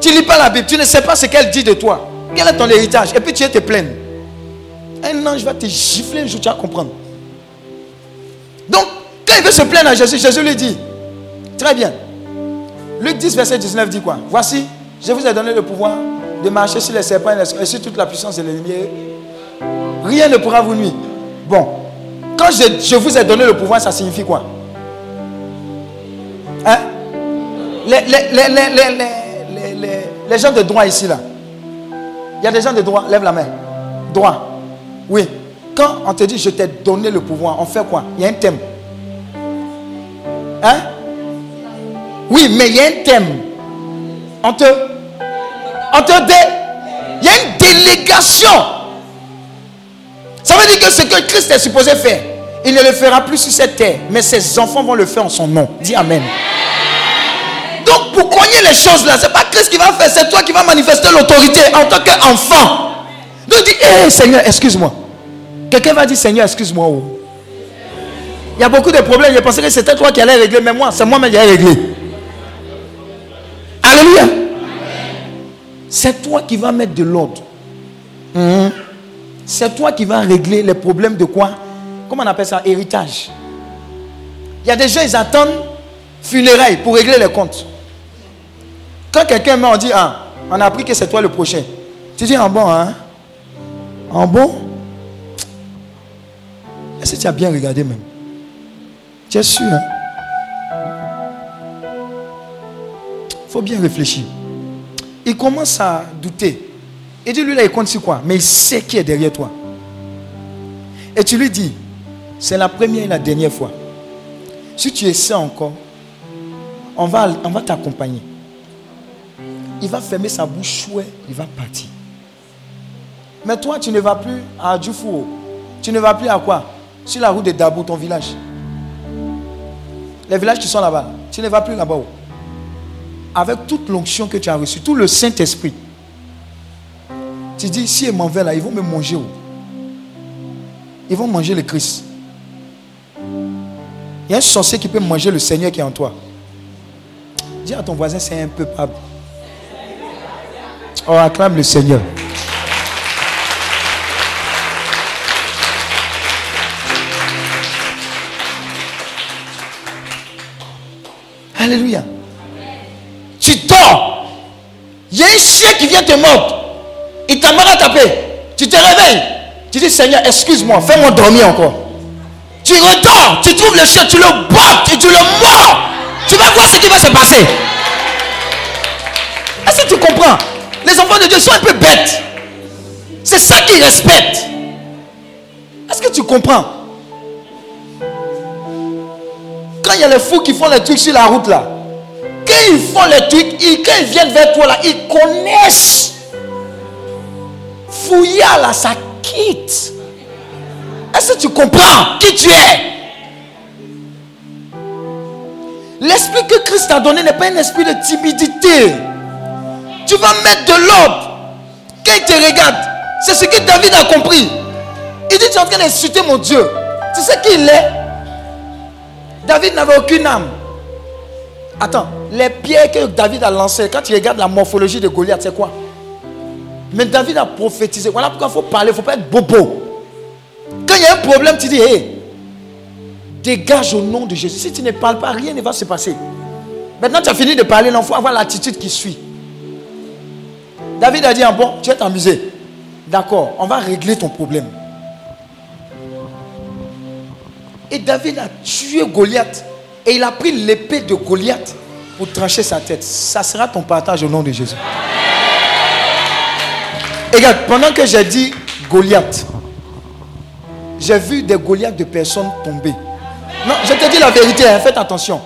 Tu lis pas la Bible, tu ne sais pas ce qu'elle dit de toi. Quel est ton héritage? Et puis, tu es te plaindre. Un ange va te gifler un jour, tu vas comprendre. Donc, quand il veut se plaindre à Jésus, Jésus lui dit Très bien. Luc 10, verset 19 dit quoi? Voici, je vous ai donné le pouvoir de marcher sur les serpents et sur toute la puissance de l'ennemi. Rien ne pourra vous nuire. Bon, quand je, vous ai donné le pouvoir, ça signifie quoi? Hein? Les, les, gens de droit ici, là. Il y a des gens de droit, lève la main. Droit. Oui. Quand on te dit je t'ai donné le pouvoir, on fait quoi? Il y a un thème. Hein? Oui, mais il y a un thème. On te. On te dé. Il y a une délégation. Ça veut dire que ce que Christ est supposé faire, il ne le fera plus sur cette terre, mais ses enfants vont le faire en son nom. Dis Amen. Donc pour cogner les choses là, c'est pas Christ qui va faire, c'est toi qui vas manifester l'autorité en tant qu'enfant. Donc dis, hé Seigneur, excuse-moi. Quelqu'un va dire, Seigneur, excuse-moi. Oh. Il y a beaucoup de problèmes. Je pensais que c'était toi qui allais régler, mais moi, c'est moi-même qui allais régler. Alléluia. C'est toi qui vas mettre de l'ordre. Hmm? C'est toi qui vas régler les problèmes de quoi? Comment on appelle ça? Héritage. Il y a des gens, ils attendent funérailles pour régler les comptes. Quand quelqu'un m'a dit, ah, on a appris que c'est toi le prochain. Tu dis, en bon, hein? En bon? Est-ce que tu as bien regardé même? Tu es sûr, hein? Faut bien réfléchir. Il commence à douter. Et dit, lui là, il compte sur quoi? Mais il sait qui est derrière toi. Et tu lui dis, c'est la première et la dernière fois. Si tu essaies encore, on va, on va t'accompagner. Il va fermer sa bouche, chouette, il va partir. Mais toi, tu ne vas plus à Djoufou. Tu ne vas plus à quoi? Sur la route de Dabou, ton village. Les villages qui sont là-bas. Tu ne vas plus là-bas avec toute l'onction que tu as reçue, tout le Saint-Esprit, tu dis, si ils m'en veulent là, ils vont me manger où? Ils vont manger le Christ. Il y a un sorcier qui peut manger le Seigneur qui est en toi. Dis à ton voisin, c'est un peu. Oh, acclame le Seigneur. Alléluia. Tu dors. Il y a un chien qui vient te mordre. Il t'a mal à taper. Tu te réveilles. Tu dis, Seigneur, excuse-moi, fais-moi dormir encore. Tu redors, tu trouves le chien, tu le bottes et tu le mords. Tu vas voir ce qui va se passer. Est-ce que tu comprends? Les enfants de Dieu sont un peu bêtes. C'est ça qu'ils respectent. Est-ce que tu comprends? Quand il y a les fous qui font les trucs sur la route là, quand ils font les trucs, quand ils viennent vers toi là, ils connaissent. Fouillard là, ça quitte. Est-ce que tu comprends qui tu es? L'esprit que Christ a donné n'est pas un esprit de timidité. Tu vas mettre de l'ordre. Quand il te regarde, c'est ce que David a compris. Il dit, tu es en train d'insulter mon Dieu. Tu sais qui il est? David n'avait aucune âme. Attends, les pierres que David a lancées, quand tu regardes la morphologie de Goliath, c'est quoi? Mais David a prophétisé. Voilà pourquoi il faut parler, il ne faut pas être bobo. Quand il y a un problème, tu dis, hé, dégage au nom de Jésus. Si tu ne parles pas, rien ne va se passer. Maintenant, tu as fini de parler, il faut avoir l'attitude qui suit. David a dit, ah bon, tu es t'amuser. D'accord, on va régler ton problème. Et David a tué Goliath. Et il a pris l'épée de Goliath pour trancher sa tête. Ça sera ton partage au nom de Jésus. Et regarde, pendant que j'ai dit Goliath, j'ai vu des Goliaths de personnes tomber. Non, je te dis la vérité, hein, faites attention.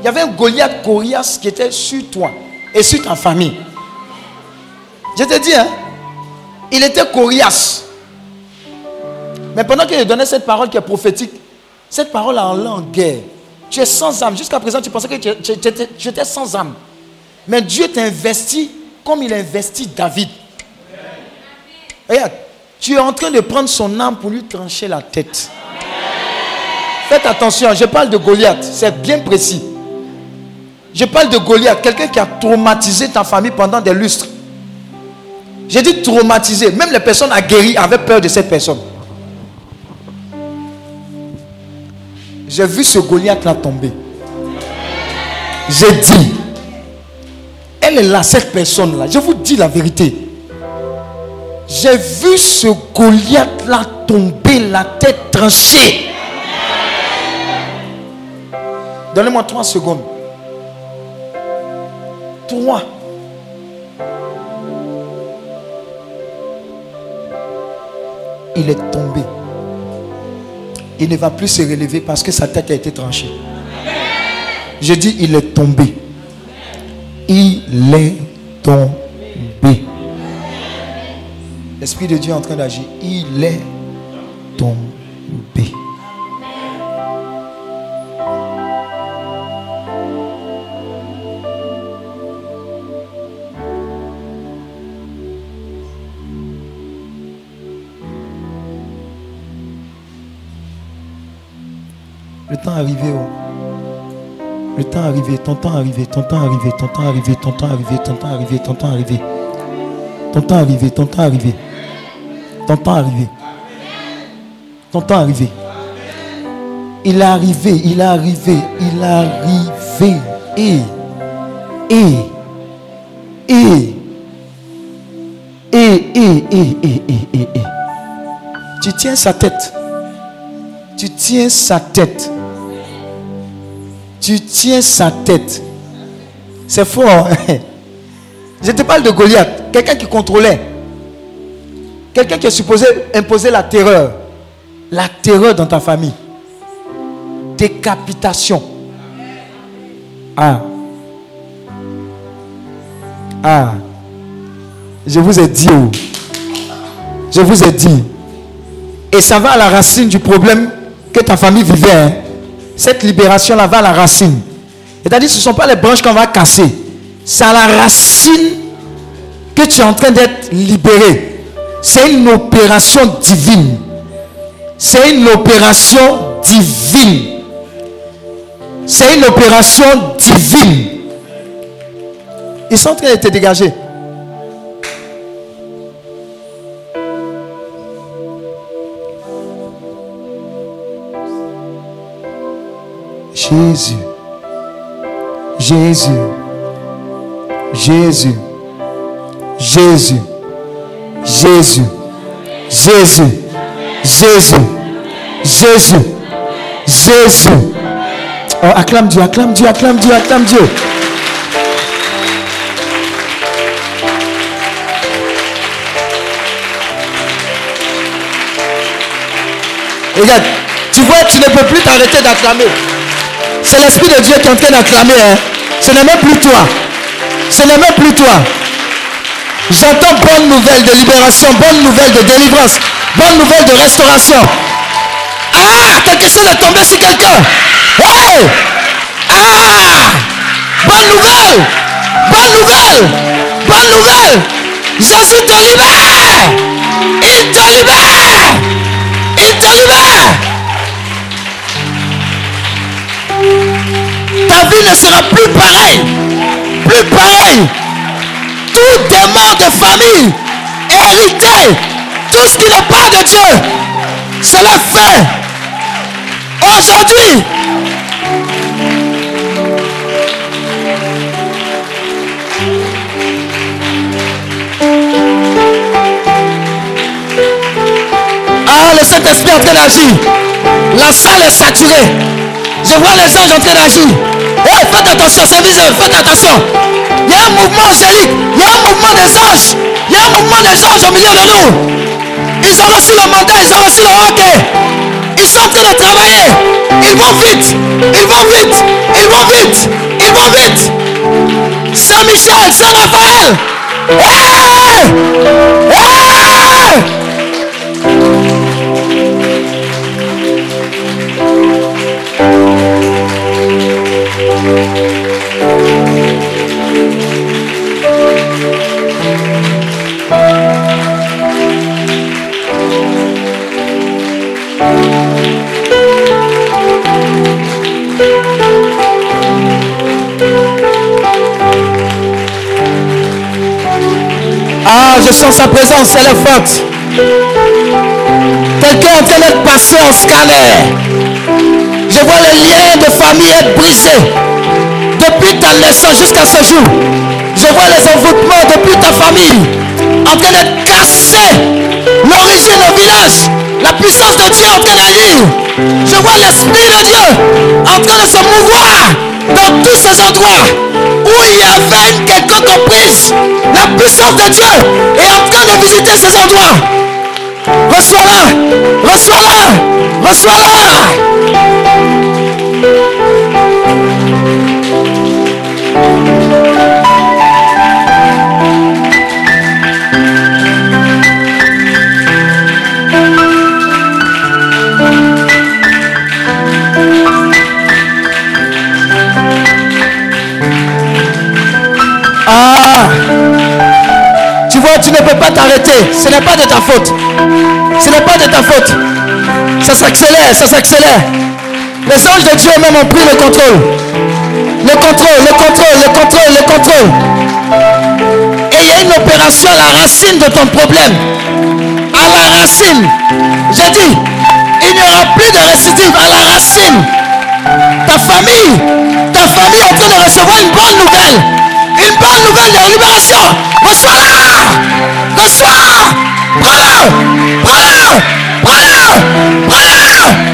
Il y avait un Goliath coriace qui était sur toi et sur ta famille. Je te dis, hein, il était coriace. Mais pendant qu'il donnait cette parole qui est prophétique, cette parole a en guerre. Tu es sans âme. Jusqu'à présent, tu pensais que tu, sans âme. Mais Dieu t'a investi comme il a investi David. Regarde, tu es en train de prendre son âme pour lui trancher la tête. Faites attention, je parle de Goliath, c'est bien précis. Je parle de Goliath, quelqu'un qui a traumatisé ta famille pendant des lustres. J'ai dit traumatisé, même les personnes aguerries avaient peur de cette personne. J'ai vu ce Goliath là tomber. J'ai dit, elle est là, cette personne là. Je vous dis la vérité. J'ai vu ce Goliath là tomber, la tête tranchée. Donnez-moi trois secondes. Trois. Il est tombé. Il ne va plus se relever parce que sa tête a été tranchée. Je dis, il est tombé. Il est tombé. L'Esprit de Dieu est en train d'agir. Il est tombé. Temps arrivé. Oh. Le temps arrivé, ton temps arrivé, ton temps arrivé, ton temps arrivé, ton temps arrivé, ton temps arrivé, ton temps arrivé. Ton temps arrivé, ton temps arrivé. Ton temps arrivé. Ton temps arrivé. Il est arrivé, il est arrivé, il est arrivé. Et, et, et, et, et, et, et, et, et. Tu tiens sa tête. Tu tiens sa tête. Tu tiens sa tête. C'est fort. Je te parle de Goliath, quelqu'un qui contrôlait. Quelqu'un qui est supposé imposer la terreur. La terreur dans ta famille. Décapitation. Ah. Ah. Je vous ai dit. Oh. Je vous ai dit. Et ça va à la racine du problème que ta famille vivait. Cette libération-là va à la racine. C'est-à-dire ce ne sont pas les branches qu'on va casser. C'est à la racine que tu es en train d'être libéré. C'est une opération divine. C'est une opération divine. C'est une opération divine. Ils sont en train de te dégager. Jésus. Jésus. Jésus. Jésus. Jésus. Jésus. Jésus. Jésus. Jésus. Oh, acclame Dieu, acclame Dieu, acclame Dieu, acclame Dieu. Regarde, tu vois, tu ne peux plus t'arrêter d'acclamer. C'est l'Esprit de Dieu qui est en train d'acclamer. Hein. Ce n'est même plus toi. Ce n'est même plus toi. J'entends bonne nouvelle de libération, bonne nouvelle de délivrance, bonne nouvelle de restauration. Ah, quelque chose est tombé sur quelqu'un. Hey! Ah! Bonne nouvelle! Bonne nouvelle! Bonne nouvelle! Jésus te libère! Il te libère! Il te libère! Ta vie ne sera plus pareille! Plus pareille! Tout démon de famille hérité, tout ce qui n'est pas de Dieu, c'est la fin. Aujourd'hui, Ah, le Saint-Esprit est. La salle est saturée. Je vois les anges en train d'agir. Eh, faites attention, service, faites attention. Il y a un mouvement angélique. Il y a un mouvement des anges. Il y a un mouvement des anges au milieu de nous. Ils ont reçu le mandat, ils ont reçu le hockey. Ils sont en train de travailler. Ils vont vite. Ils vont vite. Ils vont vite. Ils vont vite. Saint-Michel, Saint-Raphaël. Je sens sa présence, elle est forte. Quelqu'un en train d'être passé en scanner. Je vois les liens de famille être brisés. Depuis ta naissance jusqu'à ce jour. Je vois les envoûtements depuis ta famille en train d'être cassés. L'origine au village. La puissance de Dieu en train d'agir. Je vois l'Esprit de Dieu en train de se mouvoir dans tous ces endroits où il y avait une quelconque emprise. La puissance de Dieu est en train de visiter ces endroits. Reçois-la, reçois-la, reçois-la. Pas t'arrêter. Ce n'est pas de ta faute. Ce n'est pas de ta faute. Ça s'accélère, ça s'accélère. Les anges de Dieu même ont pris le contrôle. Le contrôle, le contrôle, le contrôle, le contrôle. Et il y a une opération à la racine de ton problème. À la racine. J'ai dit, il n'y aura plus de récidive à la racine. Ta famille, ta famille est en train de recevoir une bonne nouvelle. Une bonne nouvelle de libération. Reçois-la. Reçois. Prends-le. Prends-le. Prends-le. Prends-le.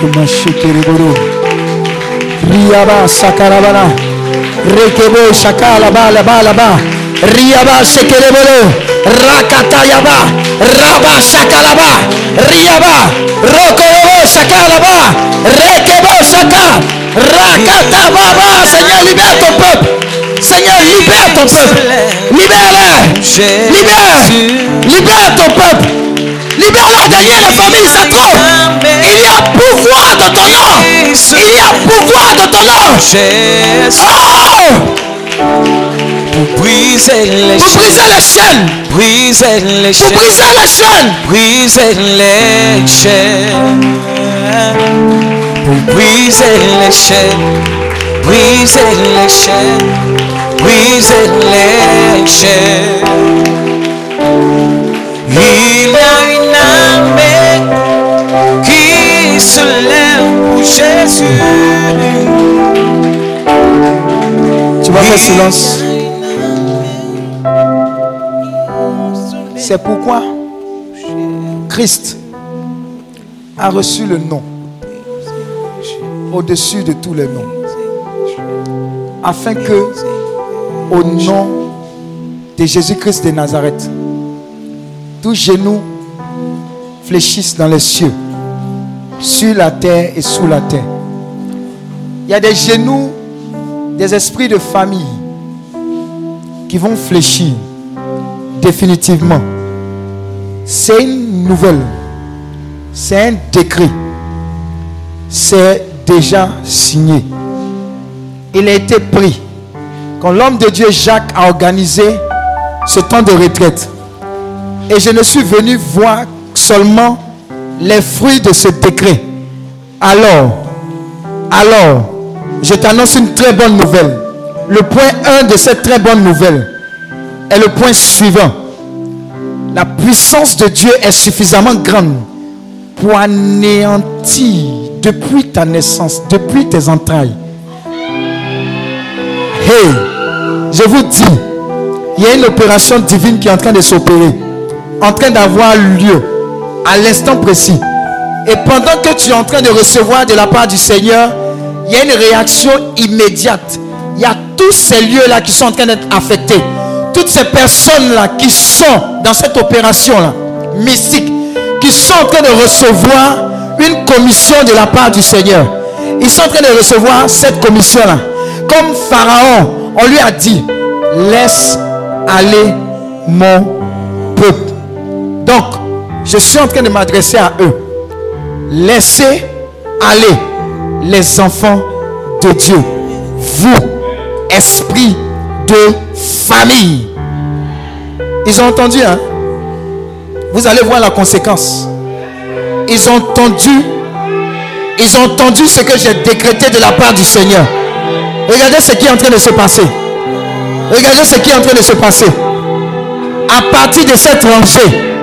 Kumashikiriguru. Riyaba sakarabana. Requebo, saca la bala, bala, va. Riaba se querebolo. Racatayaba. Raba sacalaba. Riaba. Rocobo sacalaba. Requebo saca. Eh, eh, Racatababa. Señor, liberta al pueblo. Seigneur, libère ton peuple. Libère-le. Libère. Libère ton peuple. Libère-la derrière la famille, c'est trop. Il y a pouvoir de ton nom. Il y a pouvoir de ton nom. Jésus, Oh! pour briser les Pour briser chaînes, les chaînes. briser les Pour chaînes, briser les chaînes. briser les chaînes, pour briser les chaînes, briser les chaînes, briser les chaînes. Jésus. Tu vas faire silence. C'est pourquoi Christ a reçu le nom au-dessus de tous les noms. Afin que, au nom de Jésus-Christ de Nazareth, tous genoux fléchissent dans les cieux, sur la terre et sous la terre. Il y a des genoux, des esprits de famille qui vont fléchir définitivement. C'est une nouvelle. C'est un décret. C'est déjà signé. Il a été pris. Quand l'homme de Dieu Jacques a organisé ce temps de retraite. Et je ne suis venu voir seulement les fruits de ce décret. Alors, alors, je t'annonce une très bonne nouvelle. Le point 1 de cette très bonne nouvelle est le point suivant. La puissance de Dieu est suffisamment grande pour anéantir depuis ta naissance, depuis tes entrailles. Hey, je vous dis, il y a une opération divine qui est en train de s'opérer, en train d'avoir lieu à l'instant précis. Et pendant que tu es en train de recevoir de la part du Seigneur, il y a une réaction immédiate. Il y a tous ces lieux-là qui sont en train d'être affectés. Toutes ces personnes-là qui sont dans cette opération-là, mystique, qui sont en train de recevoir une commission de la part du Seigneur. Ils sont en train de recevoir cette commission-là. Comme Pharaon, on lui a dit, laisse aller mon peuple. Donc, je suis en train de m'adresser à eux. Laissez aller les enfants de Dieu. Vous, esprit de famille. Ils ont entendu, hein? Vous allez voir la conséquence. Ils ont entendu, ils ont entendu ce que j'ai décrété de la part du Seigneur. Regardez ce qui est en train de se passer. Regardez ce qui est en train de se passer. À partir de cette rangée,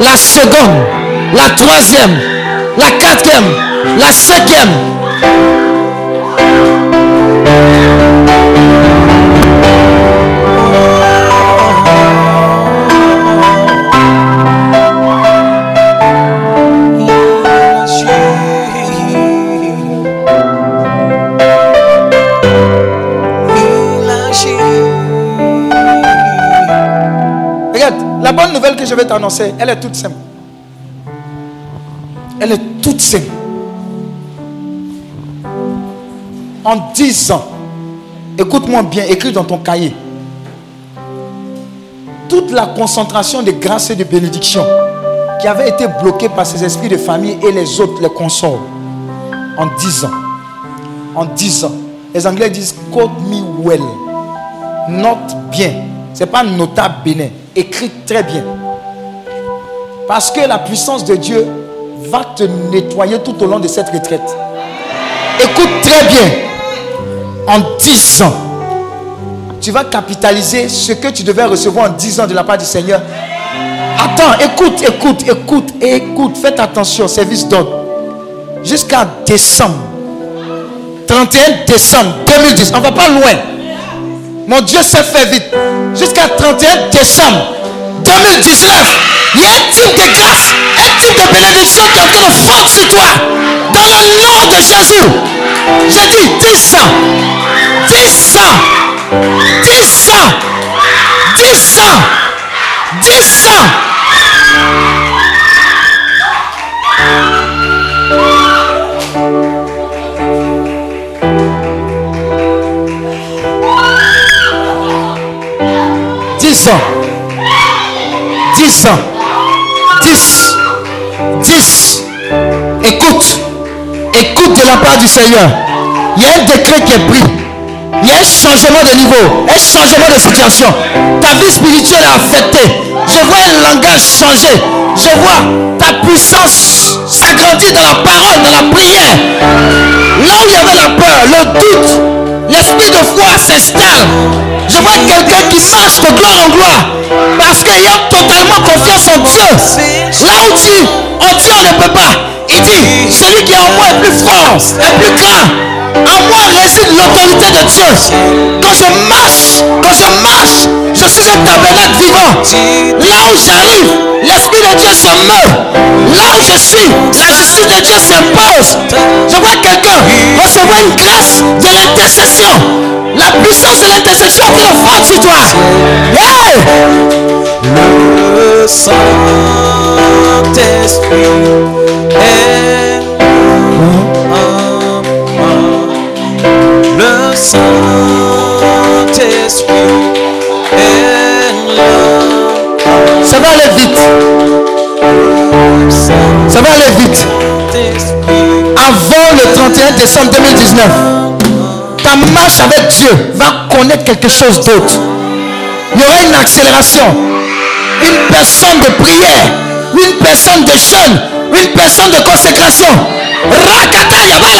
la seconde, la troisième, la quatrième, la cinquième. Je vais t'annoncer, elle est toute simple. Elle est toute simple. En 10 ans, écoute-moi bien, écris dans ton cahier. Toute la concentration de grâce et de bénédiction qui avait été bloquée par ces esprits de famille et les autres, les consorts, en 10 ans. En 10 ans. Les Anglais disent quote me well. Note bien. C'est pas notable bénin. Écris très bien. Parce que la puissance de Dieu va te nettoyer tout au long de cette retraite. Écoute très bien. En 10 ans, tu vas capitaliser ce que tu devais recevoir en 10 ans de la part du Seigneur. Attends, écoute, écoute, écoute, écoute. Faites attention, service d'ordre. Jusqu'à décembre. 31 décembre 2010. On ne va pas loin. Mon Dieu s'est fait vite. Jusqu'à 31 décembre 2019. Il y a un type de grâce, un type de bénédiction qui est en train de fondre sur toi. Dans le nom de Jésus. J'ai dit 10 ans. 10 ans. 10 ans. 10 ans. 10 ans. Part du Seigneur. Il y a un décret qui est pris. Il y a un changement de niveau, un changement de situation. Ta vie spirituelle est affectée. Je vois un langage changer. Je vois ta puissance s'agrandir dans la parole, dans la prière. Là où il y avait la peur, le doute, l'esprit de foi s'installe. Je vois quelqu'un qui marche de gloire en gloire parce qu'il a totalement confiance en Dieu. Là où dit, on dit on ne peut pas. Il dit, celui qui est en moi est plus fort, est plus grand. En moi réside l'autorité de Dieu. Quand je marche, quand je marche, je suis un tabernacle vivant. Là où j'arrive, l'Esprit de Dieu se meut. Là où je suis, la justice de Dieu s'impose. Je vois quelqu'un recevoir une grâce de l'intercession. La puissance de l'intercession le frappe sur toi. Le Saint-Esprit. Ça va aller vite. Ça va aller vite. Avant le 31 décembre 2019, ta marche avec Dieu va connaître quelque chose d'autre. Il y aura une accélération. Une personne de prière. Une personne de jeûne. Une personne de consécration. Rakata yaba.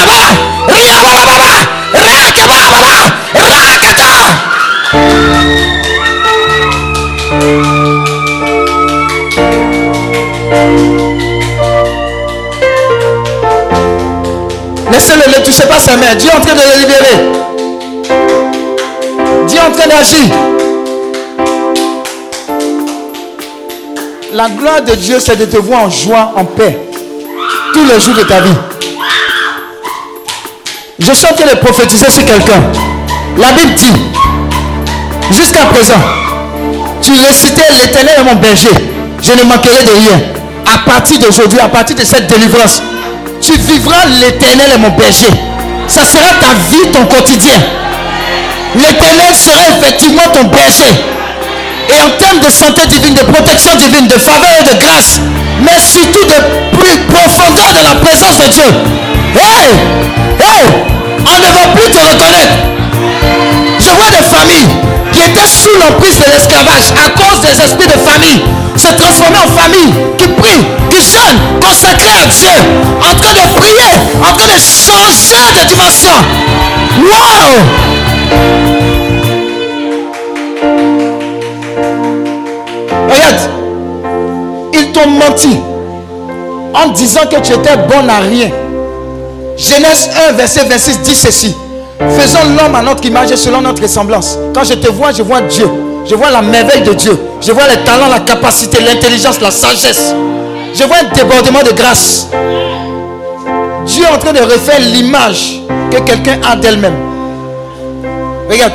Laissez-le, ne touchez pas sa main. Dieu est en train de le libérer. Dieu est en train d'agir. La gloire de Dieu, c'est de te voir en joie, en paix, tous les jours de ta vie. Je suis en train de prophétiser sur quelqu'un. La Bible dit, jusqu'à présent, tu récitais l'éternel est mon berger. Je ne manquerai de rien. À partir d'aujourd'hui, à partir de cette délivrance, tu vivras l'éternel est mon berger. Ça sera ta vie, ton quotidien. L'éternel sera effectivement ton berger. Et en termes de santé divine, de protection divine, de faveur et de grâce, mais surtout de plus profondeur de la présence de Dieu. Hey! Hey! On ne va plus te reconnaître. Je vois des familles qui étaient sous l'emprise de l'esclavage à cause des esprits de famille se transformer en famille, qui prient, qui jeûnent, consacrés à Dieu, en train de prier, en train de changer de dimension. Wow! T'ont menti en disant que tu étais bon à rien. Genèse 1, verset 26 dit ceci. Faisons l'homme à notre image et selon notre ressemblance. Quand je te vois, je vois Dieu. Je vois la merveille de Dieu. Je vois les talents, la capacité, l'intelligence, la sagesse. Je vois un débordement de grâce. Dieu est en train de refaire l'image que quelqu'un a d'elle-même. Regarde.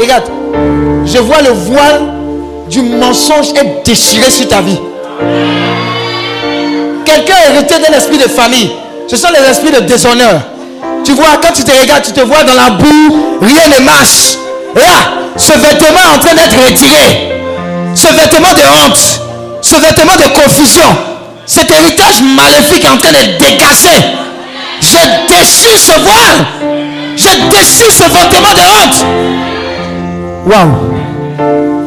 Regarde. Je vois le voile du mensonge être déchiré sur ta vie. Quelqu'un hérité d'un esprit de famille. Ce sont les esprits de déshonneur. Tu vois, quand tu te regardes, tu te vois dans la boue, rien ne marche. Là, ce vêtement est en train d'être retiré. Ce vêtement de honte, ce vêtement de confusion, cet héritage maléfique est en train de dégager. Je déchire ce voile. Je déchire ce vêtement de honte. Waouh.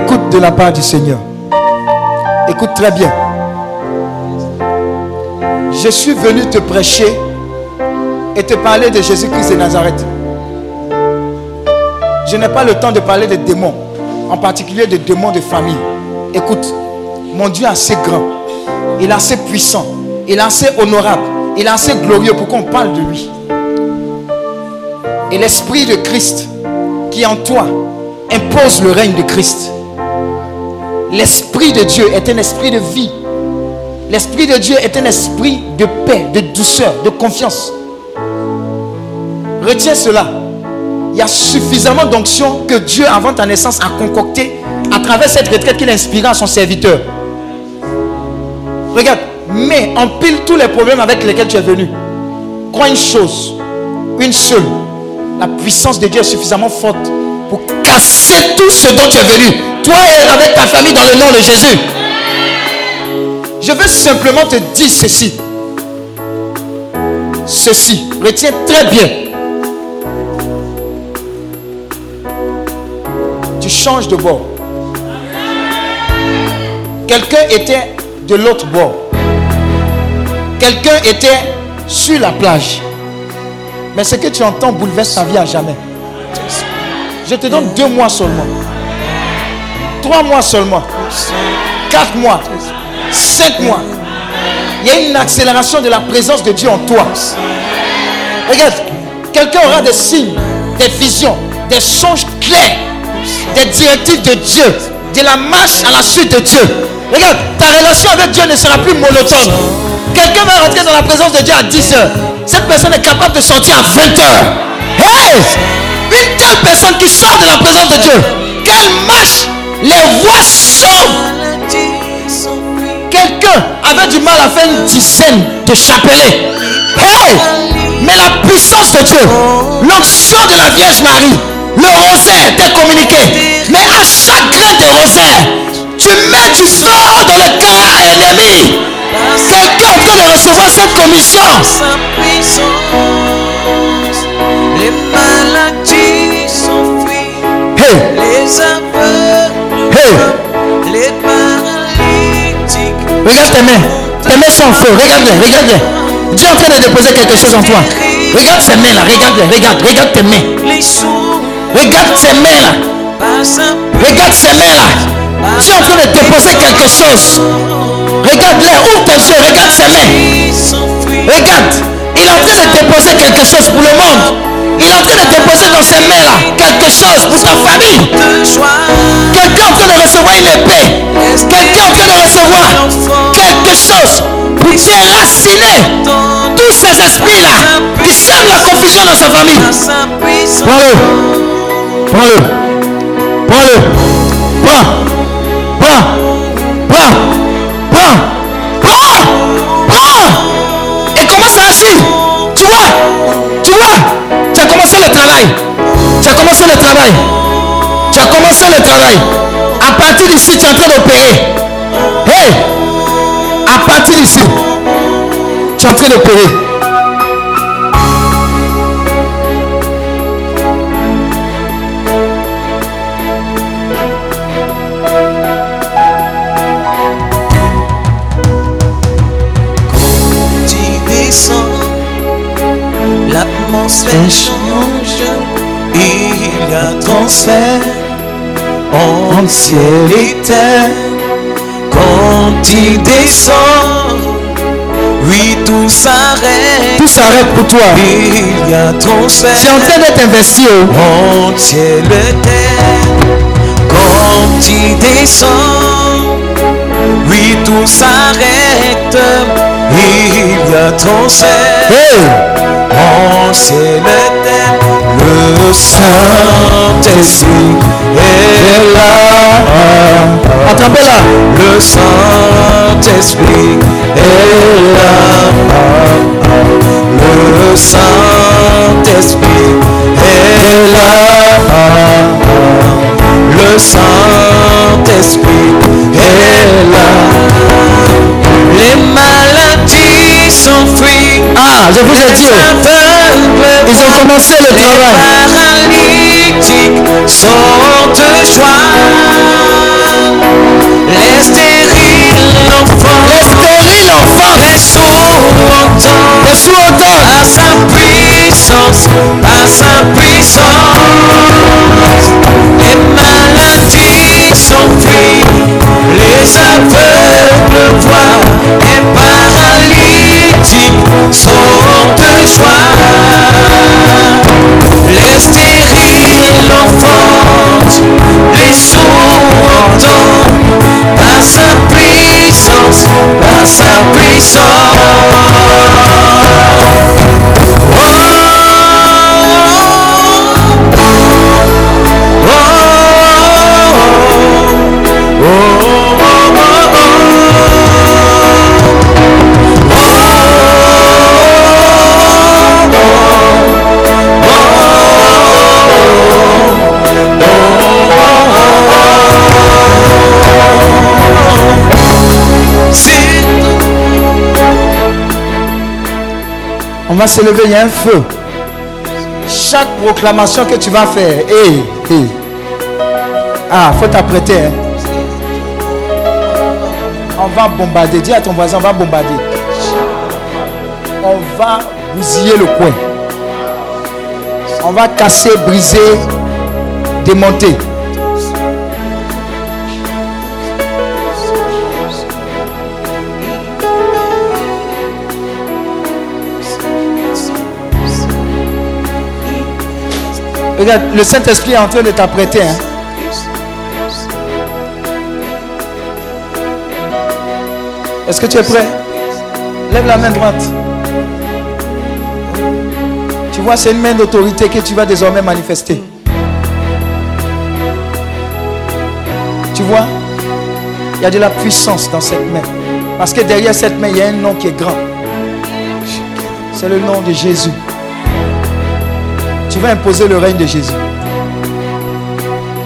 Écoute de la part du Seigneur. Écoute très bien. Je suis venu te prêcher et te parler de Jésus-Christ de Nazareth. Je n'ai pas le temps de parler des démons, en particulier des démons de famille. Écoute, mon Dieu est assez grand, il est assez puissant, il est assez honorable, il est assez glorieux pour qu'on parle de lui. Et l'Esprit de Christ qui en toi impose le règne de Christ. L'Esprit de Dieu est un esprit de vie. L'Esprit de Dieu est un esprit de paix, de douceur, de confiance. Retiens cela. Il y a suffisamment d'onction que Dieu, avant ta naissance, a concocté à travers cette retraite qu'il a inspirée à son serviteur. Regarde, mais empile tous les problèmes avec lesquels tu es venu. Crois une chose, une seule. La puissance de Dieu est suffisamment forte pour casser tout ce dont tu es venu. Toi et avec ta famille dans le nom de Jésus. Je veux simplement te dire ceci. Ceci, retiens très bien. Tu changes de bord. Quelqu'un était de l'autre bord. Quelqu'un était sur la plage. Mais ce que tu entends bouleverse ta vie à jamais. Je te donne deux mois seulement. Trois mois seulement. Quatre mois. Cinq mois. Il y a une accélération de la présence de Dieu en toi. Regarde, quelqu'un aura des signes, des visions, des songes clairs, des directives de Dieu, de la marche à la suite de Dieu. Regarde, ta relation avec Dieu ne sera plus monotone. Quelqu'un va rentrer dans la présence de Dieu à 10 heures. Cette personne est capable de sortir à 20 heures. Hey! Une telle personne qui sort de la présence de Dieu, qu'elle marche, les voix sautent. Quelqu'un avait du mal à faire une dizaine de chapelets. Hey! Mais la puissance de Dieu, l'onction de la Vierge Marie, le rosaire t'est communiqué. Mais à chaque grain de rosaire, tu mets du feu dans le cœur ennemi. Quelqu'un est en train de recevoir cette commission. Les maladies s'enfuient, Hey! les aveugles, Hey! les paralytiques. Regarde tes mains. Tes mains sont en feu. Regarde-les, regarde-les. Dieu est en train de déposer quelque chose en toi. Regarde ces mains là. Regarde-les, regarde, regarde tes mains. Regarde ces mains là. Regarde ces mains là. Dieu est en train de déposer quelque chose. Regarde-les, ouvre tes yeux, regarde ces mains. Regarde, il est en train de déposer quelque chose pour le monde. Il est en train de déposer dans ces mains là quelque chose pour ta famille. Quelqu'un est en train de recevoir une épée. Quelqu'un est en train de recevoir quelque chose pour déraciner tous ces esprits là qui sèment la confusion dans sa famille. Sa Prends-le. Prends-le. Prends-le. Prends. Prends. Prends. Prends. Tu vois. Tu vois. Tu as commencé le travail. Tu as commencé le travail. Tu as commencé le travail. À partir d'ici, tu es en train d'opérer. Hey. À partir d'ici, tu es en train d'opérer. Transfert en ciel et terre. Quand tu descends, oui tout s'arrête, Tout s'arrête pour toi. il y a transfert. C'est en train d'être investi. oh. En ciel et terre, quand tu descends, oui tout s'arrête, il y a transfert. Hey. Ciel et terre, le Saint-Esprit est là. Attrapez-la. Le Saint-Esprit est là. Le Saint-Esprit est là. Le Saint-Esprit est là. Les maladies. Ah, je vous ai dit. oh. Ils ont commencé le travail. sont de joie. Les stériles l'enfant. Les stériles enfants. Les sourds entendent. Les sourds entendent. À sa puissance, à sa puissance. Les maladies s'enfuient, les aveugles voient, les magnifiques sont de joie. Les stériles enfantent, les sourds entendent par sa puissance, par sa puissance. On va se lever, il y a un feu. Chaque proclamation que tu vas faire, hé, hé. Ah, faut t'apprêter. Hein. On va bombarder. Dis à ton voisin, on va bombarder. On va bousiller le coin. On va casser, briser, démonter. Regarde, le Saint-Esprit est en train de t'apprêter. Hein. Est-ce que tu es prêt? Lève la main droite. Tu vois, c'est une main d'autorité que tu vas désormais manifester. Tu vois, il y a de la puissance dans cette main. Parce que derrière cette main, il y a un nom qui est grand. C'est le nom de Jésus. Tu vas imposer le règne de Jésus.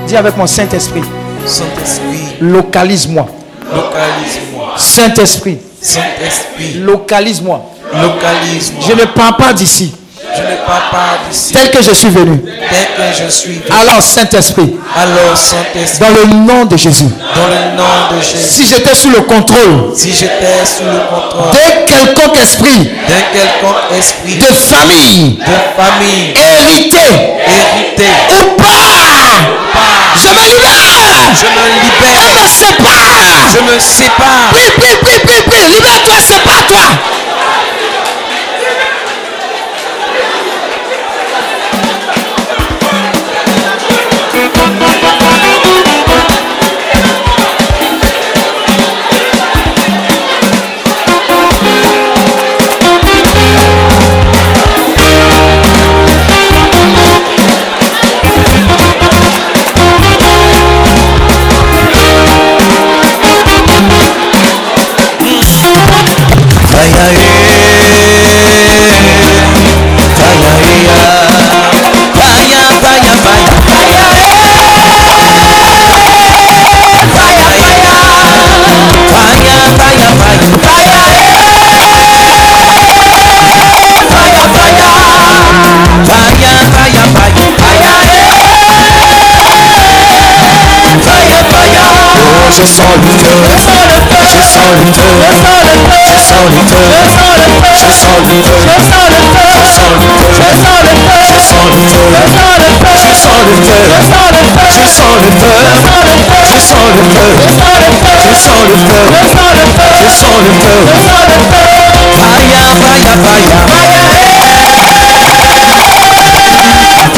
Dis avec mon Saint-Esprit. Saint-Esprit, Localise-moi. localise-moi. Saint-Esprit. Saint-Esprit, Localise-moi. localise-moi. Je ne pars pas d'ici Je ne pars pas d'ici tel que je suis venu. tel que je suis. Alors, Saint-Esprit, Alors, Saint-Esprit, dans le nom de Jésus, dans le nom de Jésus, si j'étais sous le contrôle. Si j'étais sous le contrôle. D'un quelconque esprit. D'un quelconque esprit. De famille, de famille. Hérité. Hérité, ou pas, je me libère. je me Je libère, me sépare. je me sépare. Prie, prie, prie, prie, prie. Libère-toi, sépare-toi. Cesaret Cesaret Cesaret Fire,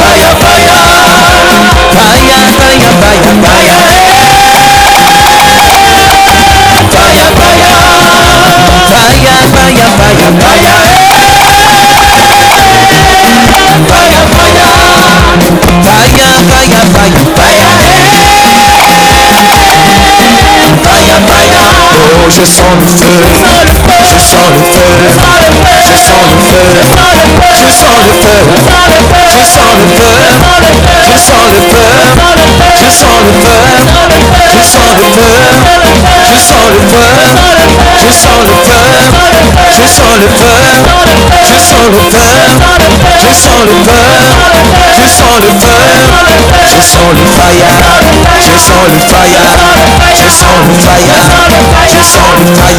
fire, fire, fire. Fire, fire, fire, fire. Fire, fire, fire, fire. Fire, fire. Fire, fire, fire, fire. Fire. Oh, je sens le feu. Je sens le feu. Je sens le feu. Je sens le feu. Je sens le feu. Je sens le feu. Je sens le feu. Je sens le feu. Je sens le feu. Je sens le feu. Je sens le feu. Je sens le feu. Je sens le feu. Je sens le feu. Je sens le fire. Je sens le fire. Je sens le fire. Je sens le fire. Je sens le fire. Je sens le fire.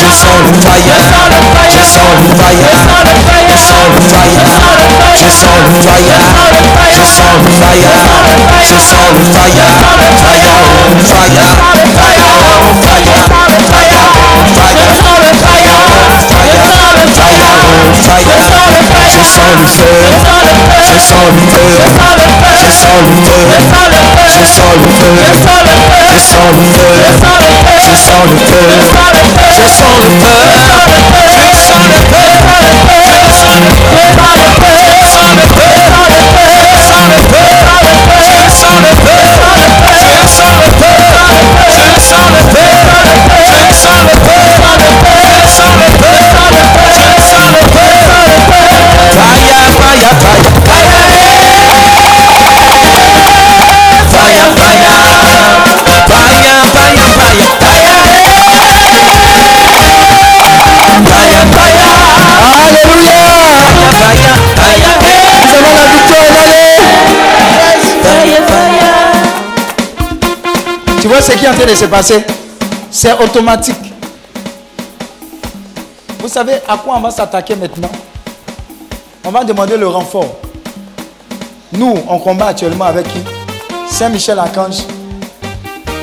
Je sens le fire. Je sens le fire. Je sens le fire. Je sens le fire. Fire on fire. Fire on fire. Fire on fire. Fire on fire. Fire on fire. Je sens le feu. Je sens le feu. Je sens le feu. Je sens le feu. Je sens le feu. Je sans le feu, sans le feu, sans le feu. Est en train de se passer C'est automatique. Vous savez à quoi on va s'attaquer maintenant? On va demander le renfort. Nous, on combat actuellement avec qui? Saint-Michel-Archange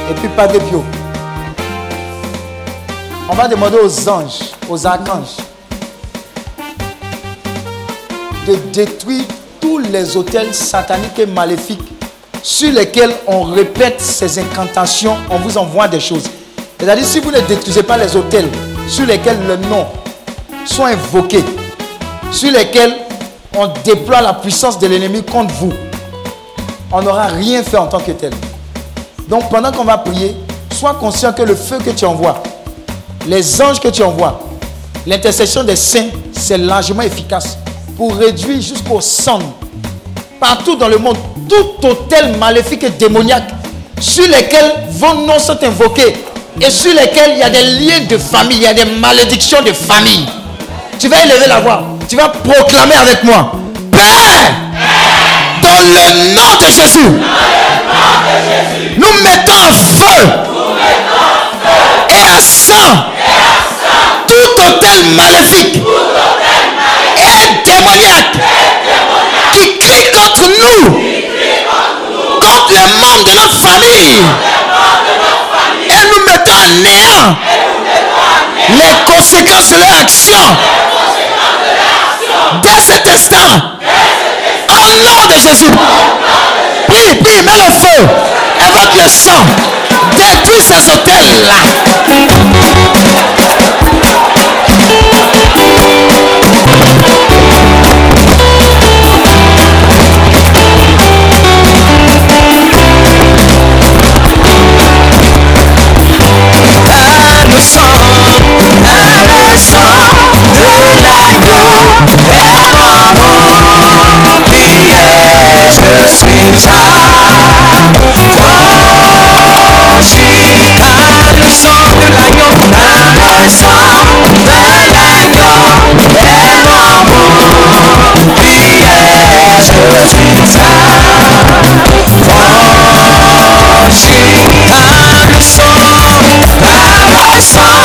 et puis Padre Bio. On va demander aux anges, aux archanges, de détruire tous les hôtels sataniques et maléfiques sur lesquels on répète ces incantations, on vous envoie des choses. C'est-à-dire, si vous ne détruisez pas les hôtels sur lesquels le nom sont invoqués, sur lesquels on déploie la puissance de l'ennemi contre vous, on n'aura rien fait en tant que tel. Donc pendant qu'on va prier, sois conscient que le feu que tu envoies, les anges que tu envoies, l'intercession des saints, c'est largement efficace pour réduire jusqu'au sang. Partout dans le monde, tout hôtel maléfique et démoniaque sur lesquels vos noms sont invoqués et sur lesquels il y a des liens de famille, il y a des malédictions de famille. Tu vas élever la voix, tu vas proclamer avec moi. Père, dans le nom de Jésus, nous mettons en feu. Et à sang. Tout hôtel maléfique. Et démoniaque nous, contre les membres de notre famille. Et nous mettons en néant les conséquences de leur action. Dès cet instant, au nom de Jésus, prie, prie, mets le feu, évoque le sang, détruis ces hôtels-là. song by my song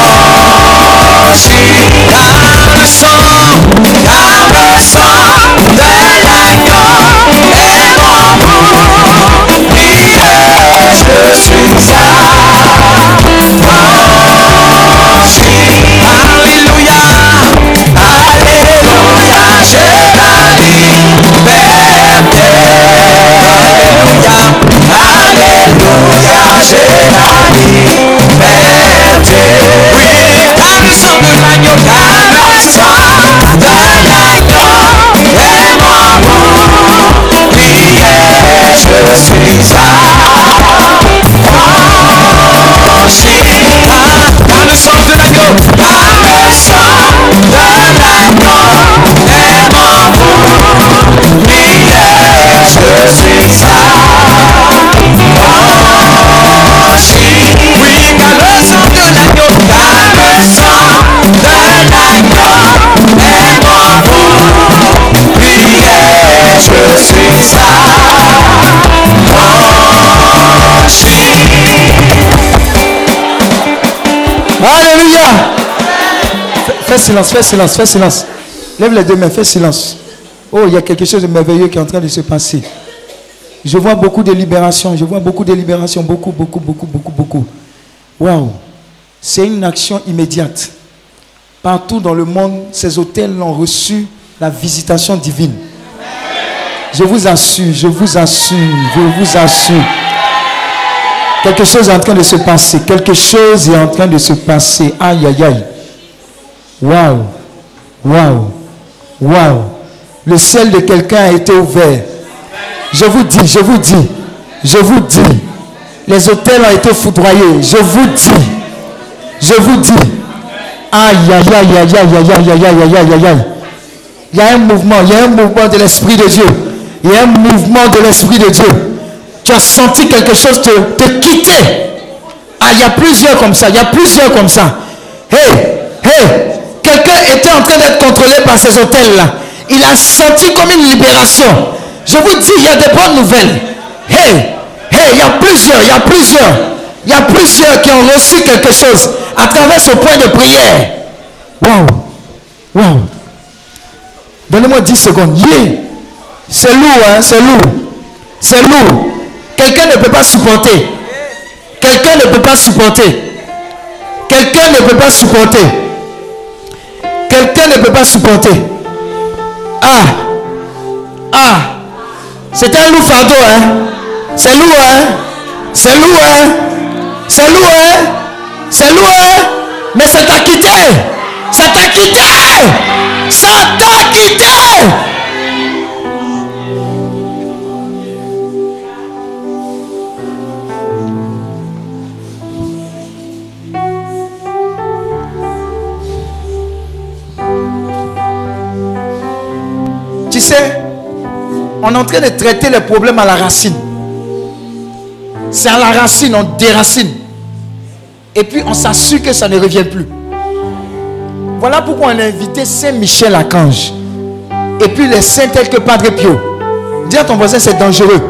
Alléluia. Fais silence, fais silence, fais silence. Lève les deux mains, fais silence. Oh, il y a quelque chose de merveilleux qui est en train de se passer. Je vois beaucoup de libération. Je vois beaucoup de libération. Beaucoup, beaucoup, beaucoup, beaucoup, beaucoup. Waouh. C'est une action immédiate. Partout dans le monde, ces hôtels ont reçu la visitation divine. Je vous assure, je vous assure, je vous assure. Quelque chose est en train de se passer. Quelque chose est en train de se passer. Aïe, aïe, aïe. Waouh. Waouh. Waouh. Le ciel de quelqu'un a été ouvert. Je vous dis, je vous dis, je vous dis. Les hôtels ont été foudroyés. Je vous dis. Je vous dis. Aïe, aïe, aïe, aïe, aïe, aïe, aïe, aïe, aïe, aïe, aïe, aïe. Il y a un mouvement, il y a un mouvement de l'Esprit de Dieu. Il y a un mouvement de l'Esprit de Dieu. Tu as senti quelque chose te, te quitter. Ah, il y a plusieurs comme ça, il y a plusieurs comme ça. Hey, hey, quelqu'un était en train d'être contrôlé par ces hôtels-là. Il a senti comme une libération. Je vous dis, il y a des bonnes nouvelles. Hey, hey, il y a plusieurs, il y a plusieurs. Il y a plusieurs qui ont reçu quelque chose à travers ce point de prière. Waouh, waouh. Donnez-moi 10 secondes. Yeah. C'est lourd, hein, c'est lourd. C'est lourd. Quelqu'un ne peut pas supporter. Quelqu'un ne peut pas supporter. Quelqu'un ne peut pas supporter. Quelqu'un ne peut pas supporter. Ah. Ah. C'est un lourd fardeau, hein. C'est lourd, hein. C'est lourd, hein. C'est lourd, hein. C'est lourd, hein. Mais ça t'a quitté. Ça t'a quitté. Ça t'a quitté. On est en train de traiter les problèmes à la racine. C'est à la racine, on déracine. Et puis on s'assure que ça ne revient plus. Voilà pourquoi on a invité Saint Michel Archange. Et puis les saints tels que Padre Pio. Dis à ton voisin, c'est dangereux.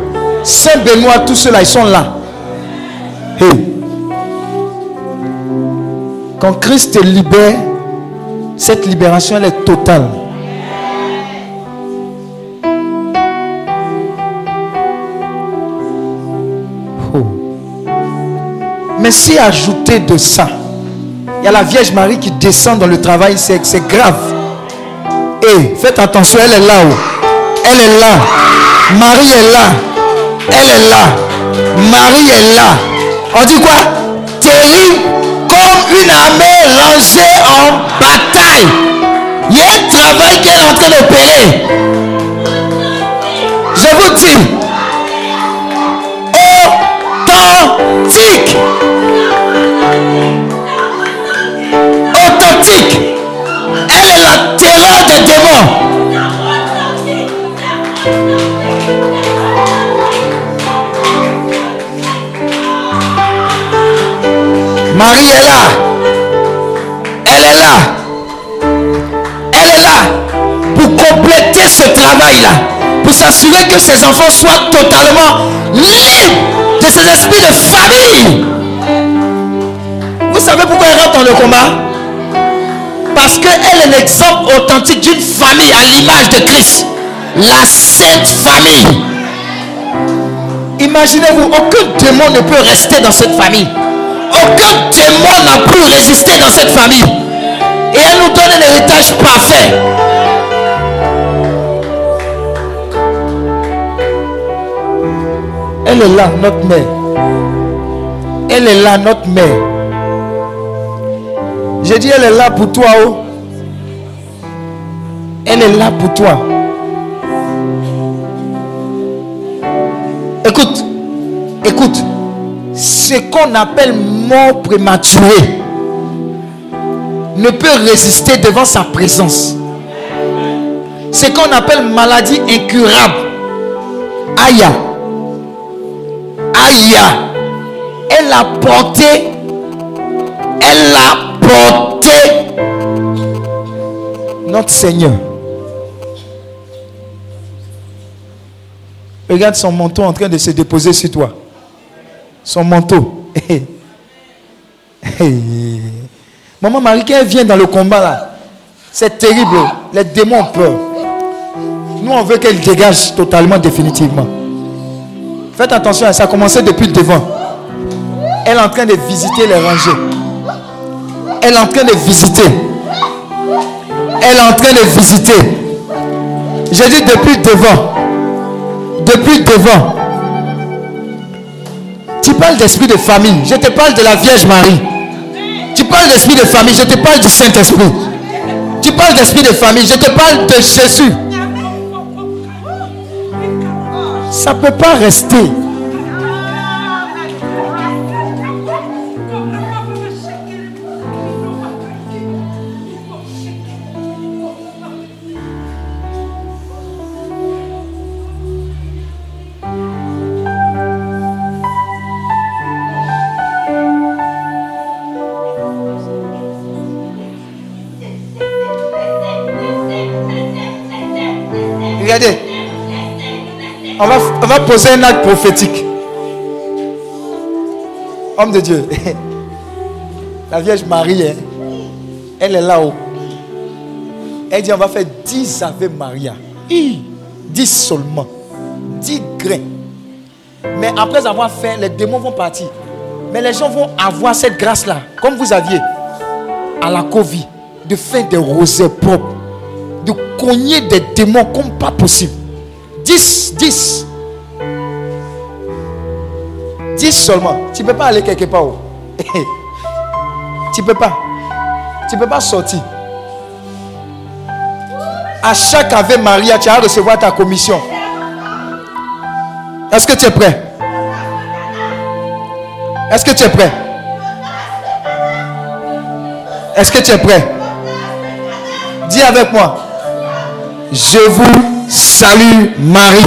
Saint Benoît, tous ceux-là, ils sont là. Hey. Quand Christ te libère, cette libération, elle est totale. Mais si ajouter de ça, il y a la Vierge Marie qui descend dans le travail, c'est grave. Et faites attention, elle est là-haut. Elle est là. Marie est là. Elle est là. Marie est là. On dit quoi? Terrible comme une armée lancée en bataille. Il y a un travail qu'elle est en train d'opérer. Je vous dis, Marie est là. Elle est là. Elle est là pour compléter ce travail-là. Pour s'assurer que ses enfants soient totalement libres de ces esprits de famille. Vous savez pourquoi elle rentre dans le combat Parce qu'elle est l'exemple authentique d'une famille à l'image de Christ. La sainte famille. Imaginez-vous, aucun démon ne peut rester dans cette famille. Aucun démon n'a pu résister dans cette famille. Et elle nous donne un héritage parfait. Elle est là, notre mère. Elle est là, notre mère. J'ai dit, elle est là pour toi. Oh. Elle est là pour toi. Écoute, écoute. Ce qu'on appelle mort prématurée ne peut résister devant sa présence. Ce qu'on appelle maladie incurable. Aïe. Aïe. Elle a porté. Elle a porté notre Seigneur. Regarde son manteau en train de se déposer sur toi. Son manteau. Maman Marie, quand elle vient dans le combat là, c'est terrible. Les démons ont peur. Nous, on veut qu'elle dégage totalement, définitivement. Faites attention, ça a commencé depuis devant. Elle est en train de visiter les rangées. Elle est en train de visiter. Elle est en train de visiter. J'ai dit depuis devant. Depuis devant. Tu parles d'esprit de famille. Je te parle de la Vierge Marie. Tu parles d'esprit de famille. Je te parle du Saint-Esprit. Tu parles d'esprit de famille. Je te parle de Jésus. Ça ne peut pas rester. On va, poser un acte prophétique. Homme de Dieu. La Vierge Marie, hein, elle est là-haut. Elle dit on va faire 10 Ave Maria. 10 seulement. 10 grains. Mais après avoir fait, les démons vont partir. Mais les gens vont avoir cette grâce-là, comme vous aviez à la Covid, de faire des rosets propres, de cogner des démons comme pas possible. 10, 10. 10 seulement. Tu ne peux pas aller quelque part. oh. tu ne peux pas. Tu ne peux pas sortir. À chaque Ave Maria, tu vas recevoir ta commission. Est-ce que tu es prêt? Est-ce que tu es prêt? Est-ce que tu es prêt? Dis avec moi. Je vous salue Marie.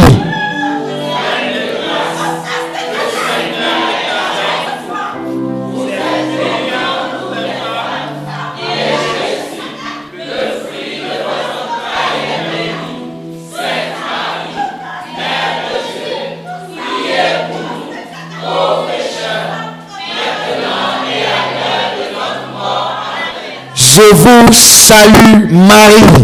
Je vous salue Marie.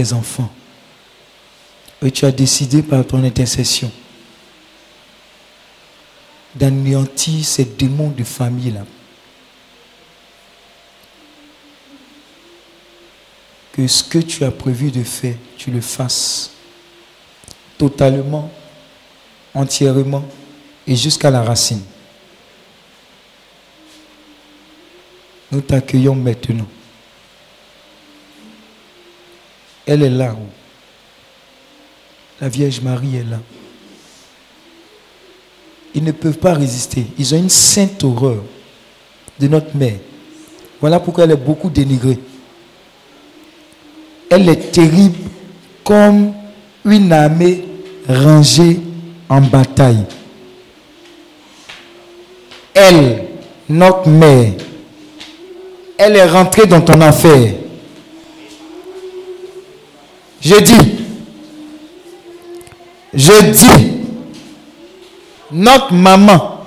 tes enfants. Et tu as décidé par ton intercession d'anéantir ces démons de famille-là. Que ce que tu as prévu de faire, tu le fasses totalement, entièrement et jusqu'à la racine. Nous t'accueillons maintenant. Elle est là. La Vierge Marie est là. Ils ne peuvent pas résister. Ils ont une sainte horreur de notre mère. Voilà pourquoi elle est beaucoup dénigrée. Elle est terrible comme une armée rangée en bataille. Elle, notre mère, elle est rentrée dans ton affaire. Je dis, je dis, notre maman,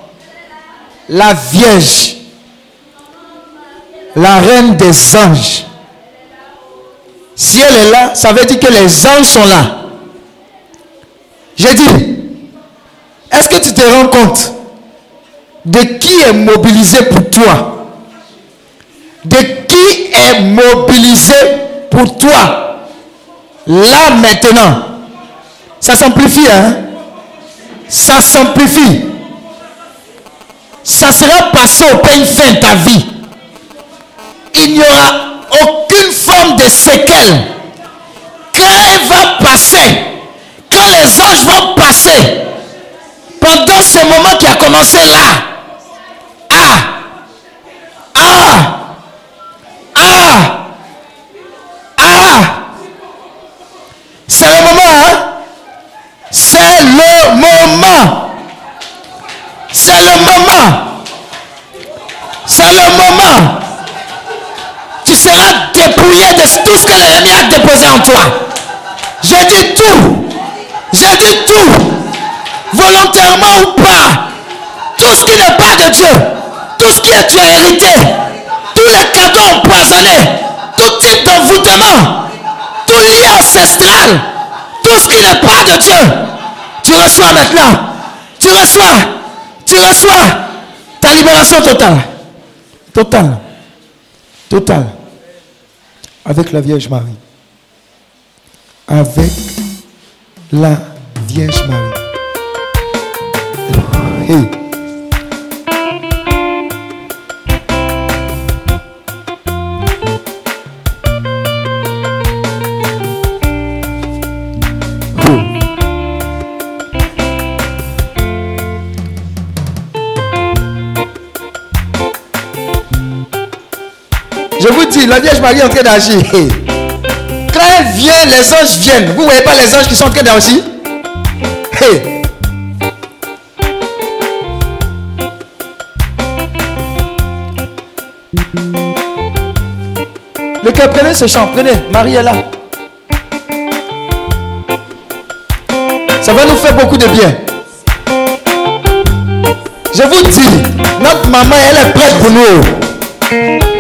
la Vierge, la reine des anges, si elle est là, ça veut dire que les anges sont là. Je dis, est-ce que tu te rends compte de qui est mobilisé pour toi? De qui est mobilisé pour toi? Là maintenant, ça s'amplifie, hein Ça s'amplifie. Ça sera passé au pain fin ta vie. Il n'y aura aucune forme de séquelle. Quand elle va passer, quand les anges vont passer, pendant ce moment qui a commencé là, ah, ah, ah, ah, c'est le moment, hein? C'est le moment. C'est le moment. C'est le moment. Tu seras dépouillé de tout ce que en toi. Je dis tout. Je dis tout. Volontairement ou pas. Tout ce qui n'est pas de Dieu. Tout ce qui est tu as hérité. Tous les cadeaux empoisonnés. Tout type d'envoûtement. Tout lien ancestral. Tout ce qui n'est pas de Dieu. Tu reçois maintenant. Tu reçois. Tu reçois ta libération totale. Totale. Totale. Avec la Vierge Marie. Avec la Vierge Marie. Hey. Je vous dis, la Vierge Marie est en train d'agir. Quand elle vient, les anges viennent. Vous ne voyez pas les anges qui sont en train d'agir? Hey. Le cœur, prenez ce chant, prenez. Marie est là. Ça va nous faire beaucoup de bien. Je vous dis, notre maman, elle est prête pour nous.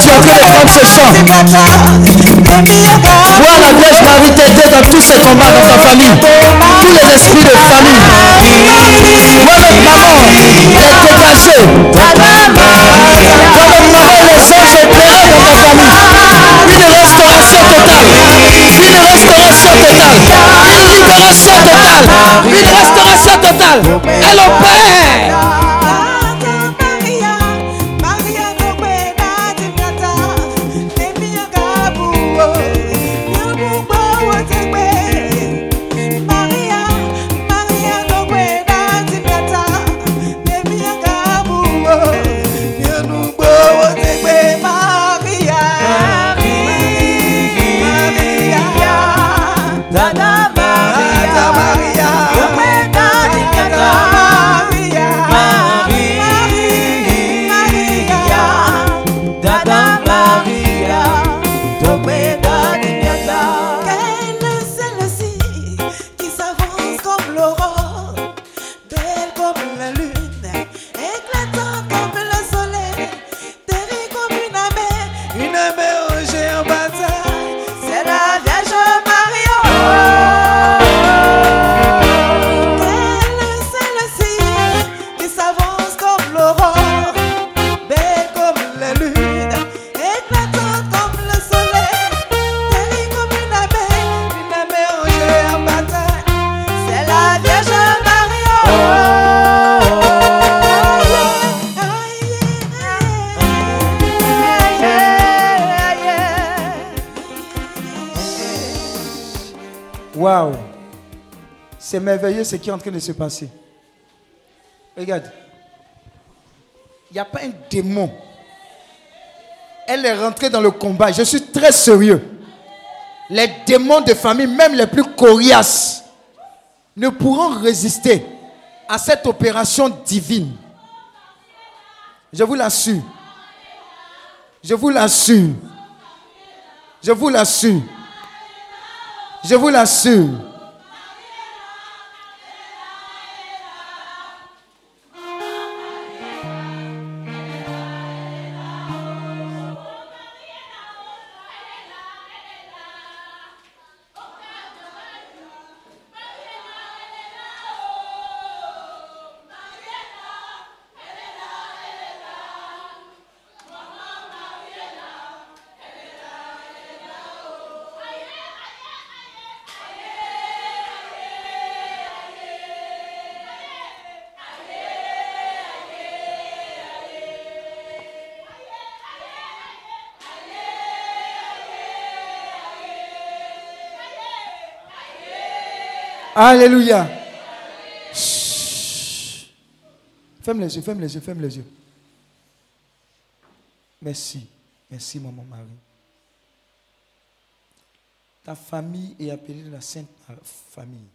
Ce chant. Vois la Vierge Marie t'aider dans tous ces combats dans ta famille. Tous les esprits de famille. Vois notre maman est dégagée. Vois notre maman les anges opérés dans ta famille. Une restauration totale. Une restauration totale. Une libération totale. Une restauration totale. Elle opère. Quelle ce qui est en train de se passer. Regarde. Il n'y a pas un démon. Elle est rentrée dans le combat. Je suis très sérieux. Les démons de famille, même les plus coriaces, ne pourront résister à cette opération divine. Je vous l'assure. Je vous l'assure. Je vous l'assure. Je vous l'assure. Alléluia. Ferme les yeux, ferme les yeux, ferme les yeux. Merci. Merci, maman Marie. Ta famille est appelée la Sainte Famille.